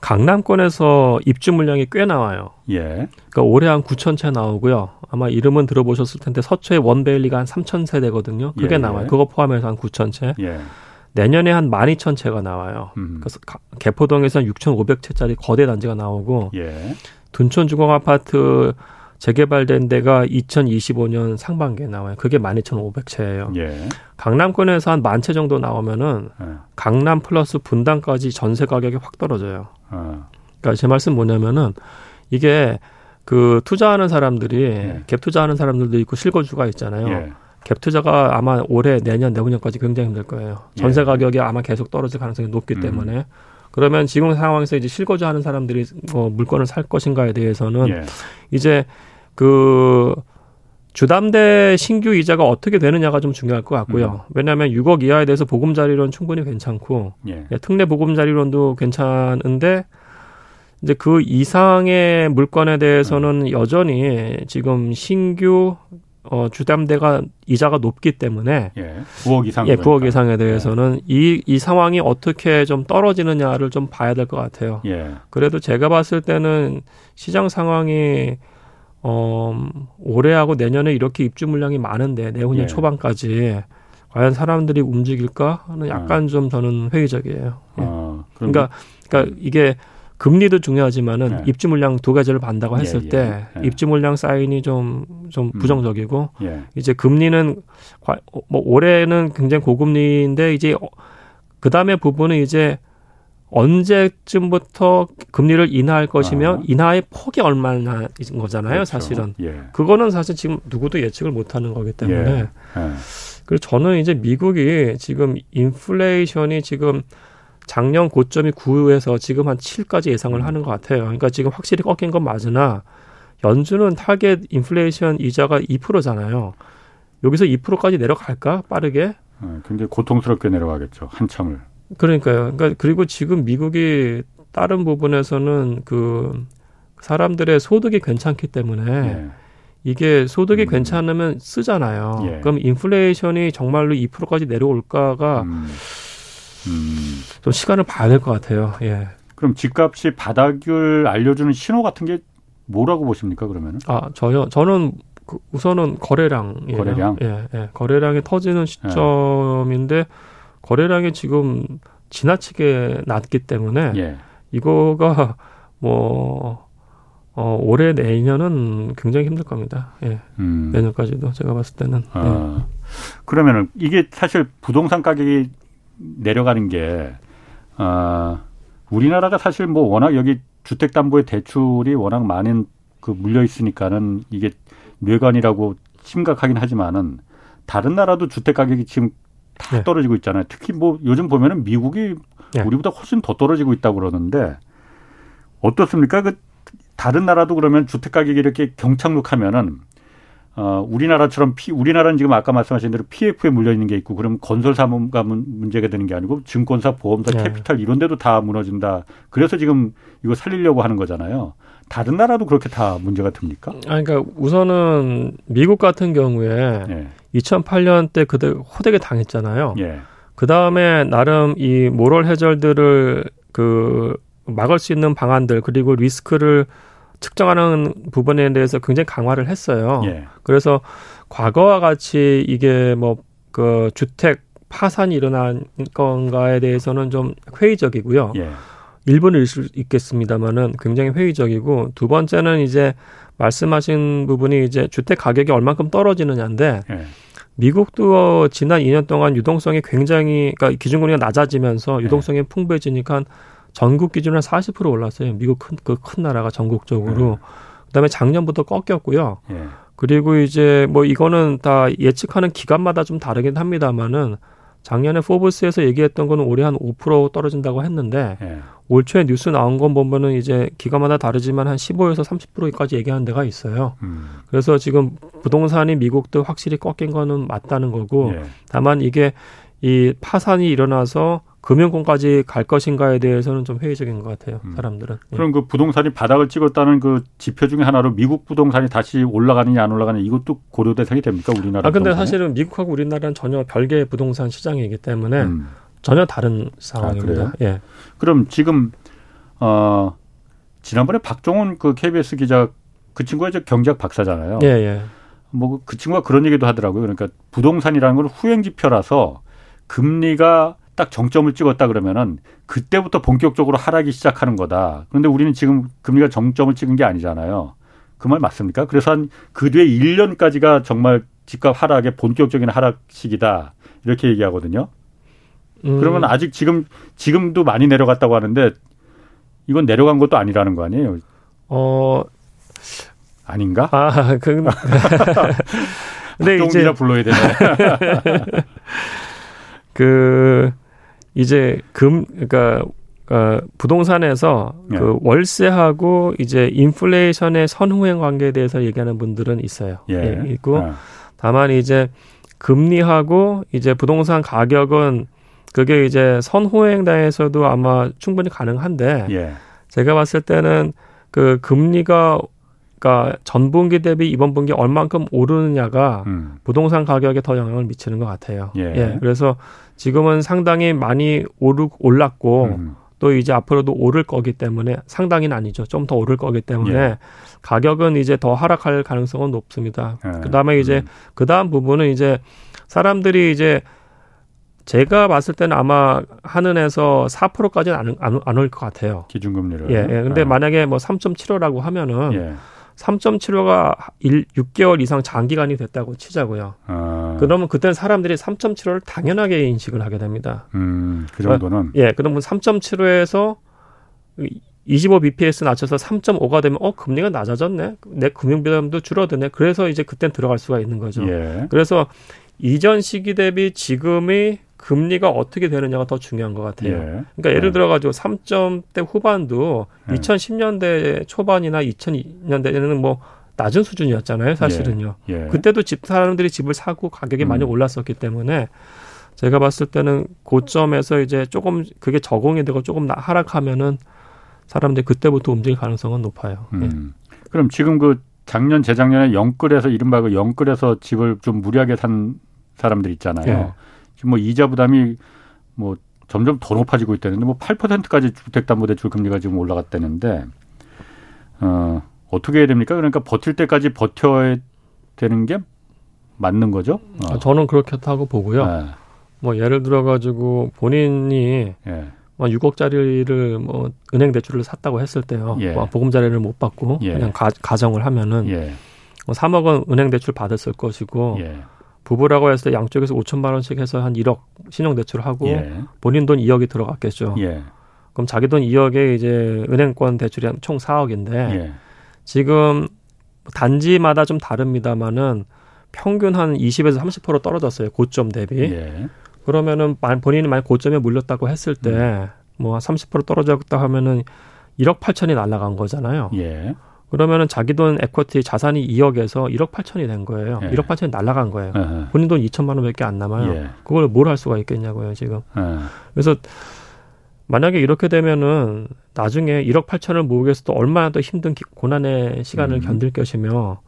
강남권에서 입주 물량이 꽤 나와요. 예. 그러니까 올해 한 9천 채 나오고요. 아마 이름은 들어보셨을 텐데 서초의 원베일리가 한 3천 세대거든요. 그게 예. 나와요. 그거 포함해서 한 9천 채. 예. 내년에 한 12,000채가 나와요. 음. 그래서 개포동에서 는 6,500채짜리 거대 단지가 나오고 예. 둔촌 주공 아파트 재개발된 데가 2025년 상반기에 나와요. 그게 12,500채예요. 예. 강남권에서 한 만 채 정도 나오면은 예. 강남 플러스 분당까지 전세 가격이 확 떨어져요. 어. 그러니까 제 말씀 뭐냐면은 이게 그 투자하는 사람들이 예. 갭 투자하는 사람들도 있고 실거주가 있잖아요. 예. 갭 투자가 아마 올해 내년 내후년까지 굉장히 힘들 거예요. 전세 예. 가격이 아마 계속 떨어질 가능성이 높기 음. 때문에 그러면 지금 상황에서 이제 실거주하는 사람들이 뭐 물건을 살 것인가에 대해서는 예. 이제 그 주담대 신규 이자가 어떻게 되느냐가 좀 중요할 것 같고요. 음. 왜냐하면 6억 이하에 대해서 보금자리론 충분히 괜찮고 예. 예 특례 보금자리론도 괜찮은데 이제 그 이상의 물건에 대해서는 음. 여전히 지금 신규 어, 주담대가 이자가 높기 때문에 예, 9억 이상 예, 9억 이상에 대해서는 예. 이, 이 상황이 어떻게 좀 떨어지느냐를 좀 봐야 될 것 같아요. 예. 그래도 제가 봤을 때는 시장 상황이 어, 올해하고 내년에 이렇게 입주 물량이 많은데 내후년 예. 초반까지 과연 사람들이 움직일까 하는 약간 음. 좀 저는 회의적이에요. 예. 아, 그러니까 그러니까 이게 금리도 중요하지만은 네. 입주 물량 두 가지를 반다고 예, 했을 예, 때 예. 입주 물량 사인이 좀좀 좀 음. 부정적이고 음. 이제 금리는 뭐 올해는 굉장히 고금리인데 이제 그 다음에 부분은 이제 언제쯤부터 금리를 인하할 것이며 아. 인하의 폭이 얼마나 인 거잖아요, 그렇죠. 사실은. 예. 그거는 사실 지금 누구도 예측을 못 하는 거기 때문에. 그리고 저는 이제 미국이 지금 인플레이션이 지금 작년 고점이 9에서 지금 한 7까지 예상을 음. 하는 것 같아요. 그러니까 지금 확실히 꺾인 건 맞으나 연준은 타겟 인플레이션 이자가 2%잖아요. 여기서 2%까지 내려갈까 빠르게? 네, 굉장히 고통스럽게 내려가겠죠. 한참을. 그러니까요. 그러니까 그리고 지금 미국이 다른 부분에서는 그 사람들의 소득이 괜찮기 때문에 네. 이게 소득이 음. 괜찮으면 쓰잖아요. 예. 그럼 인플레이션이 정말로 2%까지 내려올까가 음. 음. 좀 시간을 봐야 될 것 같아요. 예. 그럼 집값이 바닥을 알려주는 신호 같은 게 뭐라고 보십니까 그러면은? 아 저요. 저는 그 우선은 거래량. 거래량. 예, 예. 거래량이 터지는 시점인데 예. 거래량이 지금 지나치게 낮기 때문에 예. 이거가 뭐 어, 올해 내년은 굉장히 힘들 겁니다. 예. 음. 내년까지도 제가 봤을 때는. 아. 예. 그러면은 이게 사실 부동산 가격이 내려가는 게 아, 우리나라가 사실 뭐 워낙 여기 주택담보의 대출이 워낙 많은 그 물려 있으니까는 이게 뇌관이라고 심각하긴 하지만은 다른 나라도 주택 가격이 지금 다 네. 떨어지고 있잖아요. 특히 뭐 요즘 보면은 미국이 네. 우리보다 훨씬 더 떨어지고 있다고 그러는데 어떻습니까? 그 다른 나라도 그러면 주택 가격이 이렇게 경착륙하면은 어, 우리나라처럼 피, 우리나라는 지금 아까 말씀하신 대로 PF에 물려 있는 게 있고 그럼 건설사만 문제가 되는 게 아니고 증권사, 보험사, 네. 캐피탈 이런 데도 다 무너진다. 그래서 지금 이거 살리려고 하는 거잖아요. 다른 나라도 그렇게 다 문제가 됩니까? 아, 그러니까 우선은 미국 같은 경우에 네. 2008년 때 그들 호되게 당했잖아요. 예. 그 다음에 나름 이 모럴 해절들을 그 막을 수 있는 방안들 그리고 리스크를 측정하는 부분에 대해서 굉장히 강화를 했어요. 예. 그래서 과거와 같이 이게 뭐 그 주택 파산이 일어난 건가에 대해서는 좀 회의적이고요. 예. 일부는 수 있겠습니다만은 굉장히 회의적이고 두 번째는 이제 말씀하신 부분이 이제 주택 가격이 얼만큼 떨어지느냐인데 예. 미국도 지난 2년 동안 유동성이 굉장히 그러니까 기준금리가 낮아지면서 유동성이 예. 풍부해지니까 전국 기준으로 한40% 올랐어요. 미국 큰, 그 큰 나라가 전국적으로. 네. 그 다음에 작년부터 꺾였고요. 예. 그리고 이제 뭐 이거는 다 예측하는 기간마다 좀 다르긴 합니다만은 작년에 포브스에서 얘기했던 거는 올해 한 5% 떨어진다고 했는데 예. 올 초에 뉴스 나온 건 보면은 이제 기간마다 다르지만 한 15에서 30%까지 얘기하는 데가 있어요. 음. 그래서 지금 부동산이 미국도 확실히 꺾인 거는 맞다는 거고 예. 다만 이게 이 파산이 일어나서 금융권까지 갈 것인가에 대해서는 좀 회의적인 것 같아요. 음. 사람들은. 예. 그럼 그 부동산이 바닥을 찍었다는 그 지표 중에 하나로 미국 부동산이 다시 올라가느냐 안 올라가느냐 이것도 고려 대상이 됩니까 우리나라? 아 근데 부동산에? 사실은 미국하고 우리나라는 전혀 별개의 부동산 시장이기 때문에 음. 전혀 다른 상황입니다. 아, 예. 그럼 지금 어 지난번에 박종훈 그 KBS 기자 그 친구가 저 경제학 박사잖아요. 예, 예. 뭐 그 친구가 그런 얘기도 하더라고요. 그러니까 부동산이라는 건 후행 지표라서 금리가 딱 정점을 찍었다 그러면은 그때부터 본격적으로 하락이 시작하는 거다. 그런데 우리는 지금 금리가 정점을 찍은 게 아니잖아요. 그 말 맞습니까? 그래서 한 그 뒤에 1년까지가 정말 집값 하락의 본격적인 하락 시기다. 이렇게 얘기하거든요. 음. 그러면 아직 지금 지금도 많이 내려갔다고 하는데 이건 내려간 것도 아니라는 거 아니에요? 어 아닌가? 아, 그 근데 이제 불러야 되네. 그 이제 금 그러니까 어, 부동산에서 예. 그 월세하고 이제 인플레이션의 선후행 관계에 대해서 얘기하는 분들은 있어요. 예. 예 있고 아. 다만 이제 금리하고 이제 부동산 가격은 그게 이제 선후행당에서도 아마 충분히 가능한데 예. 제가 봤을 때는 그 금리가 그러니까 전분기 대비 이번 분기 얼만큼 오르느냐가 음. 부동산 가격에 더 영향을 미치는 것 같아요. 예. 예. 그래서 지금은 상당히 많이 오르 올랐고 음. 또 이제 앞으로도 오를 거기 때문에 상당히는 아니죠. 좀 더 오를 거기 때문에 예. 가격은 이제 더 하락할 가능성은 높습니다. 예. 그다음에 이제 음. 그다음 부분은 이제 사람들이 이제 제가 봤을 때는 아마 한은에서 4%까지는 안, 안, 안올 것 같아요. 기준금리를. 예, 예. 근데 예. 만약에 뭐 3.75라고 하면은 예. 3.75가 1, 6개월 이상 장기간이 됐다고 치자고요. 아. 그러면 그때는 사람들이 3.75를 당연하게 인식을 하게 됩니다. 음, 그 정도는? 예, 그러면 3.75에서 25 bps 낮춰서 3.5가 되면 어 금리가 낮아졌네 내 금융 부담도 줄어드네 그래서 이제 그땐 들어갈 수가 있는 거죠 예. 그래서 이전 시기 대비 지금의 금리가 어떻게 되느냐가 더 중요한 것 같아요. 예. 그러니까 예를 네. 들어 가지고 3점대 후반도 예. 2010년대 초반이나 2002년대에는 뭐 낮은 수준이었잖아요, 사실은요. 예. 예. 그때도 집 사람들이 집을 사고 가격이 음. 많이 올랐었기 때문에 제가 봤을 때는 고점에서 이제 조금 그게 적응이 되고 조금 하락하면은 사람들이 그때부터 움직일 가능성은 높아요. 예. 음. 그럼 지금 그 작년 재작년에 영끌에서 이른바 그 영끌에서 집을 좀 무리하게 산 사람들 있잖아요. 예. 지금 뭐 이자 부담이 뭐 점점 더 높아지고 있다는데 뭐 8%까지 주택담보대출 금리가 지금 올라갔다는데 어 어떻게 해야 됩니까? 그러니까 버틸 때까지 버텨야 되는 게 맞는 거죠? 어. 아, 저는 그렇게 하고 보고요. 네. 뭐 예를 들어 가지고 본인이 예. 뭐 6억짜리를 뭐 은행 대출을 샀다고 했을 때요. 예. 뭐 보금자리를 못 받고 예. 그냥 가, 가정을 하면은 예. 뭐 3억은 은행 대출 받았을 것이고 예. 부부라고 때 양쪽에서 5천만 원씩 해서 한 1억 신용 대출을 하고 예. 본인 돈 2억이 들어갔겠죠. 예. 그럼 자기 돈 2억에 이제 은행권 대출이 총 4억인데 예. 지금 단지마다 좀 다릅니다만은 평균 한 20에서 30% 떨어졌어요. 고점 대비. 예. 그러면은 본인이 만약 고점에 물렸다고 했을 때 뭐 30% 떨어졌다 하면은 1억 8천이 날라간 거잖아요. 예. 그러면은 자기 돈 에쿼티 자산이 2억에서 1억 8천이 된 거예요. 예. 1억 8천이 날라간 거예요. 예. 본인 돈 2천만 원밖에 안 남아요. 예. 그걸 뭘 할 수가 있겠냐고요, 지금. 예. 그래서 만약에 이렇게 되면은 나중에 1억 8천을 모으기 위해서 또 얼마나 더 힘든 고난의 시간을 음. 견딜 것이며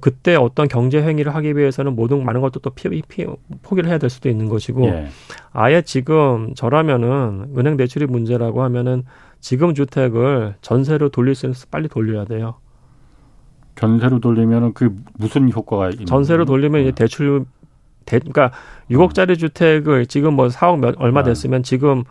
그때 어떤 경제 행위를 하기 위해서는 모든 많은 것도 또 피, 피, 포기를 해야 될 수도 있는 것이고 예. 아예 지금 저라면은 은행 대출이 문제라고 하면은 지금 주택을 전세로 돌릴 수 있는 빨리 돌려야 돼요. 전세로 돌리면은 그 무슨 효과가 있는 전세로 돌리면 이제 네. 대출 대, 그러니까 6억짜리 음. 주택을 지금 뭐 4억 몇, 얼마 네. 됐으면 지금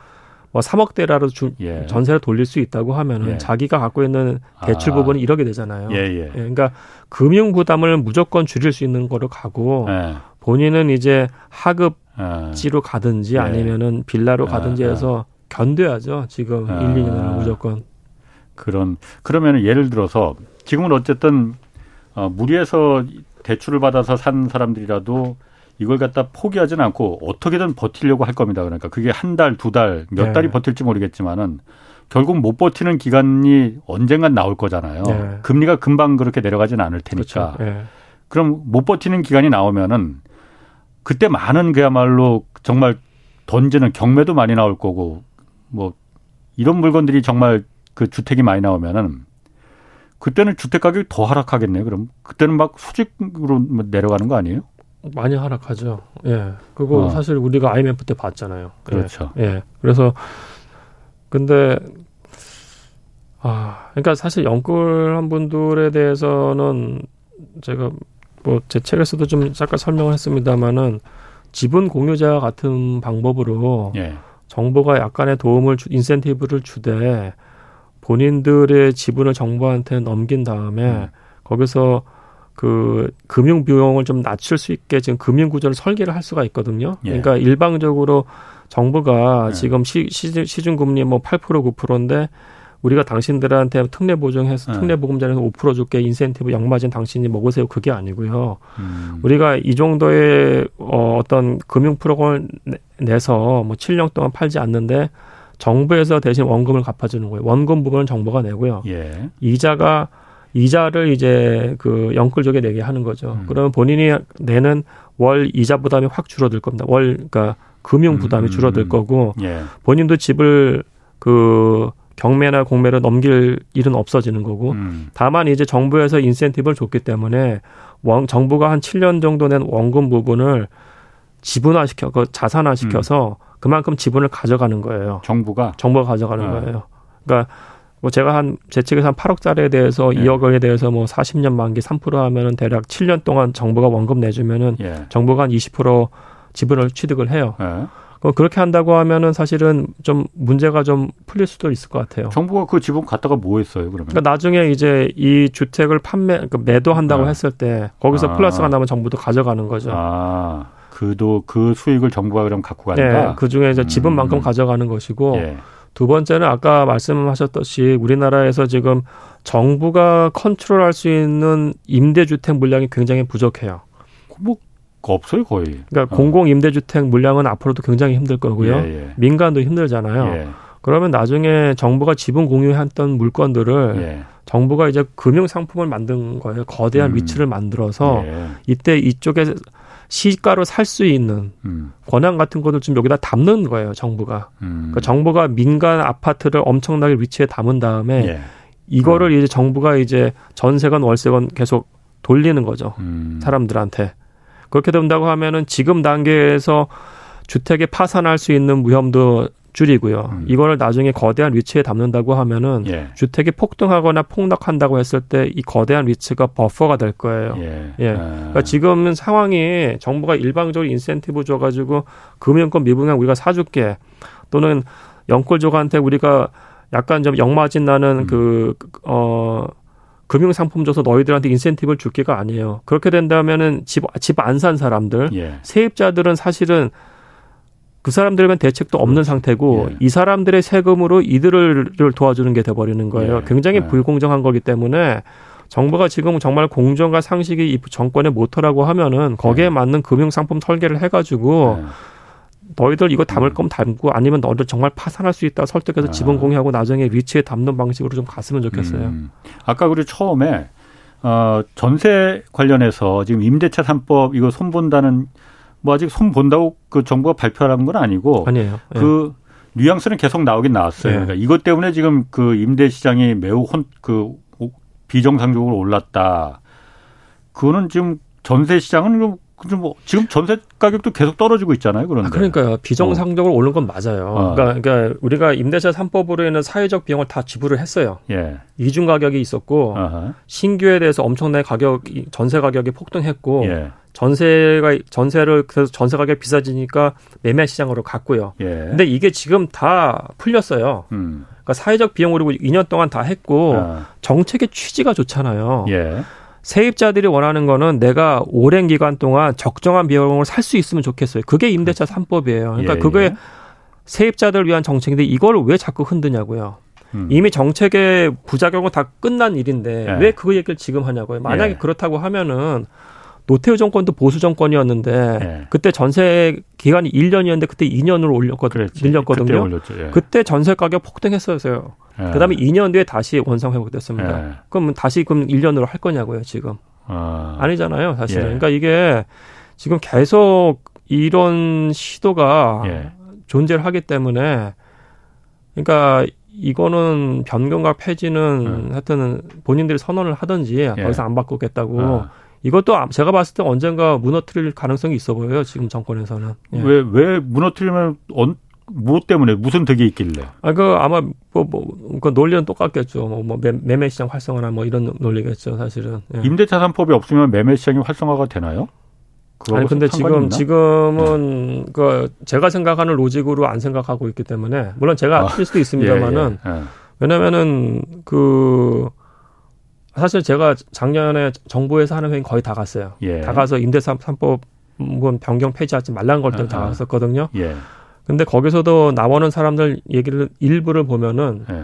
뭐 3억대라도 주, 예. 전세를 돌릴 수 있다고 하면은 예. 자기가 갖고 있는 대출 아. 부분이 1억이 되잖아요. 예, 예. 예, 그러니까 금융 부담을 무조건 줄일 수 있는 거로 가고 예. 본인은 이제 하급지로 가든지 아니면은 빌라로 가든지 해서 견뎌야죠. 지금 아. 1, 2년은 무조건. 그런 그러면은 예를 들어서 지금은 어쨌든 어, 무리해서 대출을 받아서 산 사람들이라도 이걸 갖다 포기하지는 않고 어떻게든 버티려고 할 겁니다. 그러니까 그게 한 달, 두 달, 몇 네. 달이 버틸지 모르겠지만은 결국 못 버티는 기간이 언젠간 나올 거잖아요. 네. 금리가 금방 그렇게 내려가지는 않을 테니까. 그렇죠. 네. 그럼 못 버티는 기간이 나오면은 그때 많은 그야말로 정말 던지는 경매도 많이 나올 거고 뭐 이런 물건들이 정말 그 주택이 많이 나오면은 그때는 주택 가격이 더 하락하겠네요. 그럼 그때는 막 수직으로 내려가는 거 아니에요? 많이 하락하죠. 예. 그거 어. 사실 우리가 IMF 때 봤잖아요. 예. 그렇죠. 예. 예. 그래서 근데 아, 그러니까 사실 영끌한 분들에 대해서는 제가 뭐 제 책에서도 좀 잠깐 설명을 했습니다마는 지분 공유자 같은 방법으로 예. 정부가 약간의 도움을 주, 인센티브를 주되 본인들의 지분을 정부한테 넘긴 다음에 음. 거기서 그 금융 비용을 좀 낮출 수 있게 지금 금융 구조를 설계를 할 수가 있거든요. 예. 그러니까 일방적으로 정부가 예. 지금 시, 시, 시중 금리 뭐 8% 9%인데 우리가 당신들한테 특례 보증해서 네. 특례 보금자리에서 5% 줄게 인센티브 양마진 당신이 먹으세요 그게 아니고요. 음. 우리가 이 정도의 어, 어떤 금융 프로그램을 내서 뭐 7년 동안 팔지 않는데 정부에서 대신 원금을 갚아주는 거예요. 원금 부분은 정부가 내고요. 예. 이자가 이자를 이제 그 영끌족에 내게 하는 거죠. 음. 그러면 본인이 내는 월 이자 부담이 확 줄어들 겁니다. 월 그러니까 금융 부담이 음, 줄어들 음, 거고 예. 본인도 집을 그 경매나 공매로 넘길 일은 없어지는 거고 음. 다만 이제 정부에서 인센티브를 줬기 때문에 원, 정부가 한 7년 정도 낸 원금 부분을 지분화시켜 그 자산화시켜서 음. 그만큼 지분을 가져가는 거예요. 정부가 정부가 가져가는 어. 거예요. 그러니까 뭐 제가 한 제 측에서 한 8억짜리에 대해서 예. 2억 원에 대해서 뭐 40년 만기 3% 하면은 대략 7년 동안 정부가 원금 내주면은 예. 정부가 한 20% 지분을 취득을 해요. 예. 그렇게 한다고 하면은 사실은 좀 문제가 좀 풀릴 수도 있을 것 같아요. 정부가 그 지분 갖다가 뭐 했어요, 그러면? 그러니까 나중에 이제 이 주택을 판매, 그러니까 매도한다고 아. 했을 때 거기서 아. 플러스가 나면 정부도 가져가는 거죠. 아. 그도 그 수익을 정부가 그럼 갖고 가니까. 네, 그 중에 이제 지분만큼 음. 가져가는 것이고 예. 두 번째는 아까 말씀하셨듯이 우리나라에서 지금 정부가 컨트롤할 수 있는 임대주택 물량이 굉장히 부족해요. 뭐 없어요 거의. 그러니까 어. 공공 임대주택 물량은 앞으로도 굉장히 힘들 거고요. 예, 예. 민간도 힘들잖아요. 예. 그러면 나중에 정부가 지분 공유했던 물건들을 예. 정부가 이제 금융 상품을 만든 거예요. 거대한 음. 위치를 만들어서 예. 이때 이쪽에 시가로 살 수 있는 음. 권한 같은 것을 좀 여기다 담는 거예요, 정부가. 음. 그러니까 정부가 민간 아파트를 엄청나게 위치에 담은 다음에 예. 이거를 음. 이제 정부가 이제 전세건 월세건 계속 돌리는 거죠. 음. 사람들한테. 그렇게 된다고 하면은 지금 단계에서 주택에 파산할 수 있는 위험도 줄이고요. 음. 이거를 나중에 거대한 위치에 담는다고 하면은 예. 주택이 폭등하거나 폭락한다고 했을 때 이 거대한 위치가 버퍼가 될 거예요. 예. 예. 아. 그러니까 지금은 상황이 정부가 일방적으로 인센티브 줘가지고 금융권 미분양 우리가 사줄게 또는 영끌족한테 우리가 약간 좀 역마진 나는 음. 그, 어, 금융 상품 줘서 너희들한테 인센티브를 줄 게가 아니에요. 그렇게 된다면은 집, 집 안 산 사람들, 예. 세입자들은 사실은 그 사람들은 대책도 없는 그렇죠. 상태고 예. 이 사람들의 세금으로 이들을 도와주는 게 돼버리는 거예요. 예. 굉장히 예. 불공정한 거기 때문에 정부가 지금 정말 공정과 상식이 이 정권의 모토라고 하면은 거기에 예. 맞는 금융 상품 설계를 해가지고 예. 너희들 이거 담을 음. 거면 담고 아니면 너희들 정말 파산할 수 있다 설득해서 아. 지분 공유하고 나중에 위치에 담는 방식으로 좀 갔으면 좋겠어요. 음. 아까 우리 처음에 어, 전세 관련해서 지금 임대차 삼법 이거 손본다는 뭐 아직 손 본다고 그 정부가 발표한 건 아니고 아니에요. 예. 그 뉘앙스는 계속 나오긴 나왔어요. 예. 그러니까 이것 때문에 지금 그 임대 시장이 매우 혼, 그 비정상적으로 올랐다. 그거는 지금 전세 시장은 뭐 지금 전세 가격도 계속 떨어지고 있잖아요. 그런데. 아, 그러니까요. 비정상적으로 어. 오른 건 맞아요. 어. 그러니까, 그러니까, 우리가 임대차 3법으로 인해 사회적 비용을 다 지불을 했어요. 예. 이중 가격이 있었고 어허. 신규에 대해서 엄청나게 가격 전세 가격이 폭등했고 예. 전세가 전세를 그래서 전세 가격 비싸지니까 매매 시장으로 갔고요. 예. 근데 이게 지금 다 풀렸어요. 음. 그러니까 사회적 비용으로 2년 동안 다 했고 아. 정책의 취지가 좋잖아요. 예. 세입자들이 원하는 거는 내가 오랜 기간 동안 적정한 비용을 살 수 있으면 좋겠어요. 그게 임대차 3법이에요. 그러니까 예, 그게 예. 세입자들 위한 정책인데 이걸 왜 자꾸 흔드냐고요. 음. 이미 정책의 부작용은 다 끝난 일인데 예. 왜 그 얘기를 지금 하냐고요. 만약에 예. 그렇다고 하면은 노태우 정권도 보수 정권이었는데 예. 그때 전세 기간이 1년이었는데 그때 2년으로 올렸거든요. 밀렸거든요. 그때, 예. 그때, 전세 가격 폭등했었어요. 예. 그다음에 2년 뒤에 다시 원상 회복됐습니다. 예. 그럼 다시 그럼 1년으로 할 거냐고요, 지금. 아. 아니잖아요, 사실은. 예. 그러니까 이게 지금 계속 이런 시도가 예. 존재를 하기 때문에 그러니까 이거는 변경과 폐지는 하여튼 본인들이 선언을 하든지 더 이상 안 바꾸겠다고 아. 이것도 제가 봤을 때 언젠가 무너뜨릴 가능성이 있어 보여요. 지금 정권에서는. 예. 왜, 왜 무너뜨리면, 언, 뭐 때문에 무슨 득이 있길래? 아, 그 아마 뭐, 뭐, 그 논리는 똑같겠죠. 뭐, 뭐 매매 시장 활성화나 뭐 이런 논리겠죠, 사실은. 예. 임대차 3법이 없으면 매매 시장이 활성화가 되나요? 아니 근데 지금 있나? 지금은 네. 그 제가 생각하는 로직으로 안 생각하고 있기 때문에 물론 제가 아, 틀릴 수도 있습니다만은 예, 예, 예. 왜냐면은 그 사실 제가 작년에 정부에서 하는 회의 거의 다 갔어요. 예. 다 가서 임대차 3법 변경 폐지하지 말라는 걸 때문에 다 갔었거든요. 예. 근데 거기서도 나오는 사람들 얘기를 일부를 보면은 예.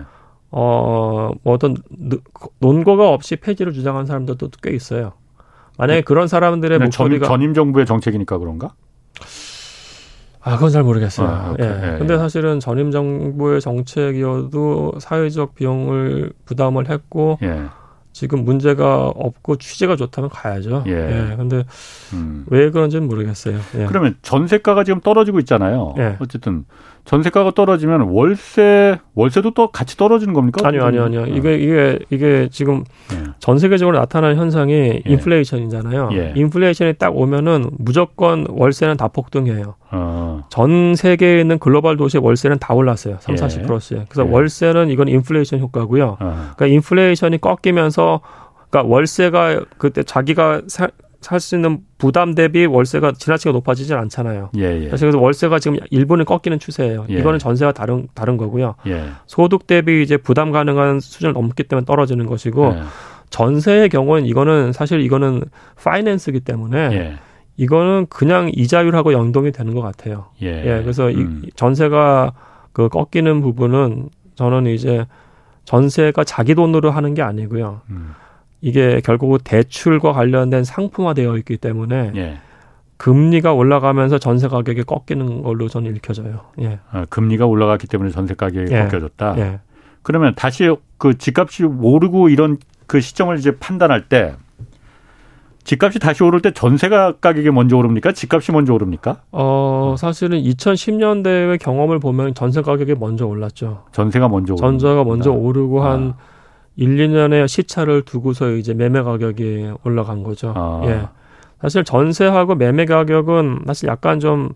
어, 뭐 어떤 논거가 없이 폐지를 주장한 사람들도 꽤 있어요. 만약에 네. 그런 사람들의 목소리가 전, 임 정부의 정책이니까 그런가? 아, 그건 잘 모르겠어요. 아, 예. 예. 근데 사실은 전임 정부의 정책이어도 사회적 비용을 부담을 했고 예. 지금 문제가 없고 취재가 좋다면 가야죠. 예. 예. 근데 음. 왜 그런지는 모르겠어요. 예. 그러면 전세가가 지금 떨어지고 있잖아요. 예. 어쨌든 전세가가 떨어지면 월세 월세도 또 같이 떨어지는 겁니까? 아니요, 아니요, 아니요. 어. 이게 이게 이게 지금 예. 전 세계적으로 나타나는 현상이 예. 인플레이션이잖아요. 예. 인플레이션이 딱 오면은 무조건 월세는 다 폭등해요. 어. 전 세계에 있는 글로벌 도시의 월세는 다 올랐어요. 3, 40%씩. 그래서 월세는 이건 인플레이션 효과고요. 어. 그러니까 인플레이션이 꺾이면서 그러니까 월세가 그때 자기가 사, 살수 있는 부담 대비 월세가 지나치게 높아지진 않잖아요. 예, 예. 그래서 월세가 지금 일본은 꺾이는 추세예요. 예. 이거는 전세와 다른 다른 거고요. 예. 소득 대비 이제 부담 가능한 수준을 넘기 때문에 떨어지는 것이고 예. 전세의 경우는 이거는 사실 이거는 파이낸스기 때문에 예. 이거는 그냥 이자율하고 연동이 되는 것 같아요. 예. 그래서 음. 이 전세가 그 꺾이는 부분은 저는 이제 전세가 자기 돈으로 하는 게 아니고요. 음. 이게 결국 대출과 관련된 상품화되어 있기 때문에 예. 금리가 올라가면서 전세 가격이 꺾이는 걸로 저는 읽혀져요. 예. 아, 금리가 올라갔기 때문에 전세 가격이 예. 꺾여졌다. 예. 그러면 다시 그 집값이 오르고 이런 그 시점을 이제 판단할 때 집값이 다시 오를 때 전세가 가격이 먼저 오릅니까? 집값이 먼저 오릅니까? 어, 사실은 2010년대의 경험을 보면 전세 가격이 먼저 올랐죠. 전세가 먼저 오르 전세가 먼저 오르고 아. 한 1, 2년의 시차를 두고서 이제 매매 가격이 올라간 거죠. 아. 예. 사실 전세하고 매매 가격은 사실 약간 좀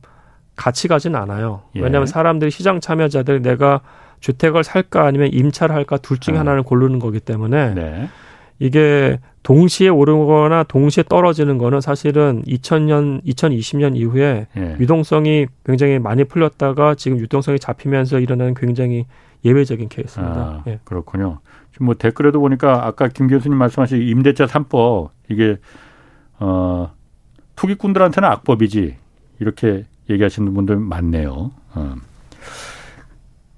같이 가진 않아요. 예. 왜냐하면 사람들이 시장 참여자들 내가 주택을 살까 아니면 임차를 할까 둘 중에 아. 하나를 고르는 거기 때문에 네. 이게 동시에 오르거나 동시에 떨어지는 거는 사실은 2000년, 2020년 이후에 예. 유동성이 굉장히 많이 풀렸다가 지금 유동성이 잡히면서 일어나는 굉장히 예외적인 케이스입니다. 아, 예. 그렇군요. 지금 뭐 댓글에도 보니까 아까 김 교수님 말씀하신 임대차 3법 이게 어 투기꾼들한테는 악법이지 이렇게 얘기하시는 분들 많네요. 어.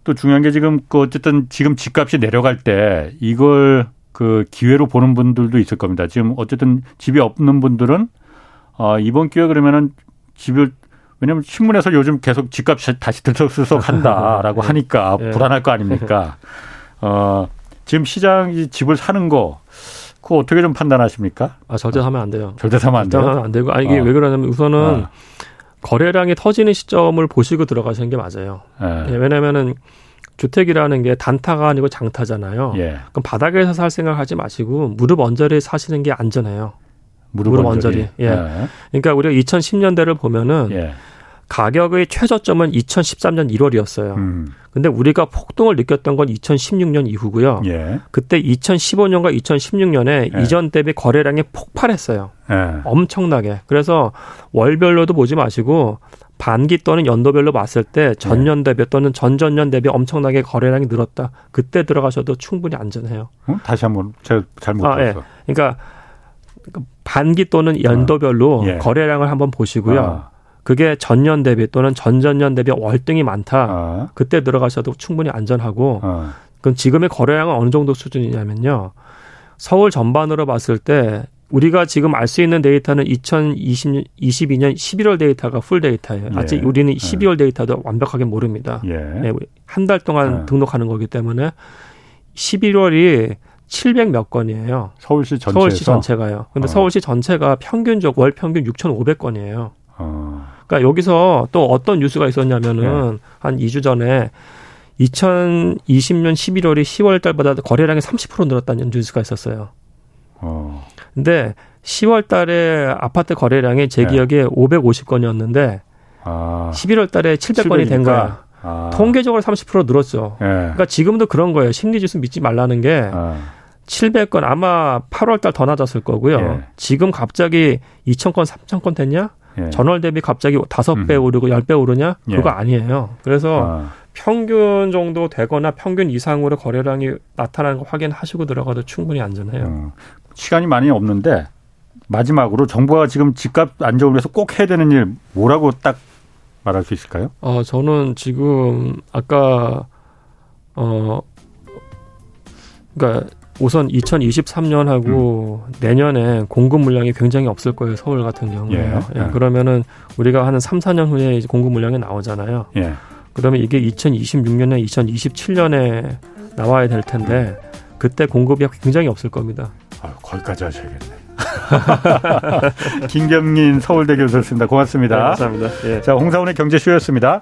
또 중요한 게 지금 그 어쨌든 지금 집값이 내려갈 때 이걸 그 기회로 보는 분들도 있을 겁니다. 지금 어쨌든 집이 없는 분들은 어 이번 기회 그러면은 집을 왜냐하면 신문에서 요즘 계속 집값이 다시 들썩들썩 한다라고 네. 하니까 네. 불안할 거 아닙니까? 어, 지금 시장이 집을 사는 거, 그거 어떻게 좀 판단하십니까? 아, 절대 사면 안 돼요. 절대 사면 안 돼요? 사면 안 되고. 아, 이게 어. 왜 그러냐면 우선은 어. 거래량이 터지는 시점을 보시고 들어가시는 게 맞아요. 네. 예, 왜냐면은 주택이라는 게 단타가 아니고 장타잖아요. 예. 그럼 바닥에서 살 생각하지 마시고 무릎 언저리에 사시는 게 안전해요. 무릎, 무릎 언저리. 언저리. 예. 예. 그러니까 우리가 2010년대를 보면은 예. 가격의 최저점은 2013년 1월이었어요. 음. 근데 우리가 폭등을 느꼈던 건 2016년 이후고요. 예. 그때 2015년과 2016년에 예. 이전 대비 거래량이 폭발했어요. 예. 엄청나게. 그래서 월별로도 보지 마시고 반기 또는 연도별로 봤을 때 전년 대비 또는 전전년 대비 엄청나게 거래량이 늘었다. 그때 들어가셔도 충분히 안전해요. 어? 다시 한번 제가 잘못 아, 예. 봤어. 예. 그러니까 반기 또는 연도별로 어. 예. 거래량을 한번 보시고요. 아. 그게 전년 대비 또는 전전년 대비 월등히 많다. 아. 그때 들어가셔도 충분히 안전하고 아. 그럼 지금의 거래량은 어느 정도 수준이냐면요. 서울 전반으로 봤을 때 우리가 지금 알 수 있는 데이터는 2020, 22년 11월 데이터가 full 데이터예요. 예. 아직 우리는 12월 예. 데이터도 완벽하게 모릅니다. 예. 네, 한달 동안 예. 등록하는 거기 때문에 11월이 700 몇 건이에요. 서울시 전체 서울시 전체가요. 근데 어. 서울시 전체가 평균적 월 평균 6,500건이에요. 어. 그러니까 여기서 또 어떤 뉴스가 있었냐면은 네. 한 2주 전에 2020년 11월이 10월 달보다 거래량이 30% 늘었다는 뉴스가 있었어요. 어. 근데 10월 달에 아파트 거래량이 제 네. 기억에 550건이었는데 아. 11월 달에 700건이 된 거야. 아. 통계적으로 30% 늘었죠. 네. 그러니까 지금도 그런 거예요. 심리 지수 믿지 말라는 게 아. 700건 아마 8월 달 더 낮았을 거고요. 예. 지금 갑자기 2,000건, 3,000건 됐냐? 예. 전월 대비 갑자기 다섯 배 음. 오르고 열 배 오르냐? 예. 그거 아니에요. 그래서 아. 평균 정도 되거나 평균 이상으로 거래량이 나타나는 거 확인하시고 들어가도 충분히 안전해요. 음. 시간이 많이 없는데 마지막으로 정부가 지금 집값 안정을 위해서 꼭 해야 되는 일 뭐라고 딱 말할 수 있을까요? 어, 저는 지금 아까 어 그러니까 우선 2023년하고 음. 내년에 공급 물량이 굉장히 없을 거예요. 서울 같은 경우에. 예. 예. 그러면은 우리가 한 3, 4년 후에 공급 물량이 나오잖아요. 예. 그러면 이게 2026년에 2027년에 나와야 될 텐데 그때 공급이 굉장히 없을 겁니다. 아, 거기까지 하셔야겠네. 김경민 서울대 교수였습니다. 고맙습니다. 네, 감사합니다. 예. 자, 홍사원의 경제쇼였습니다.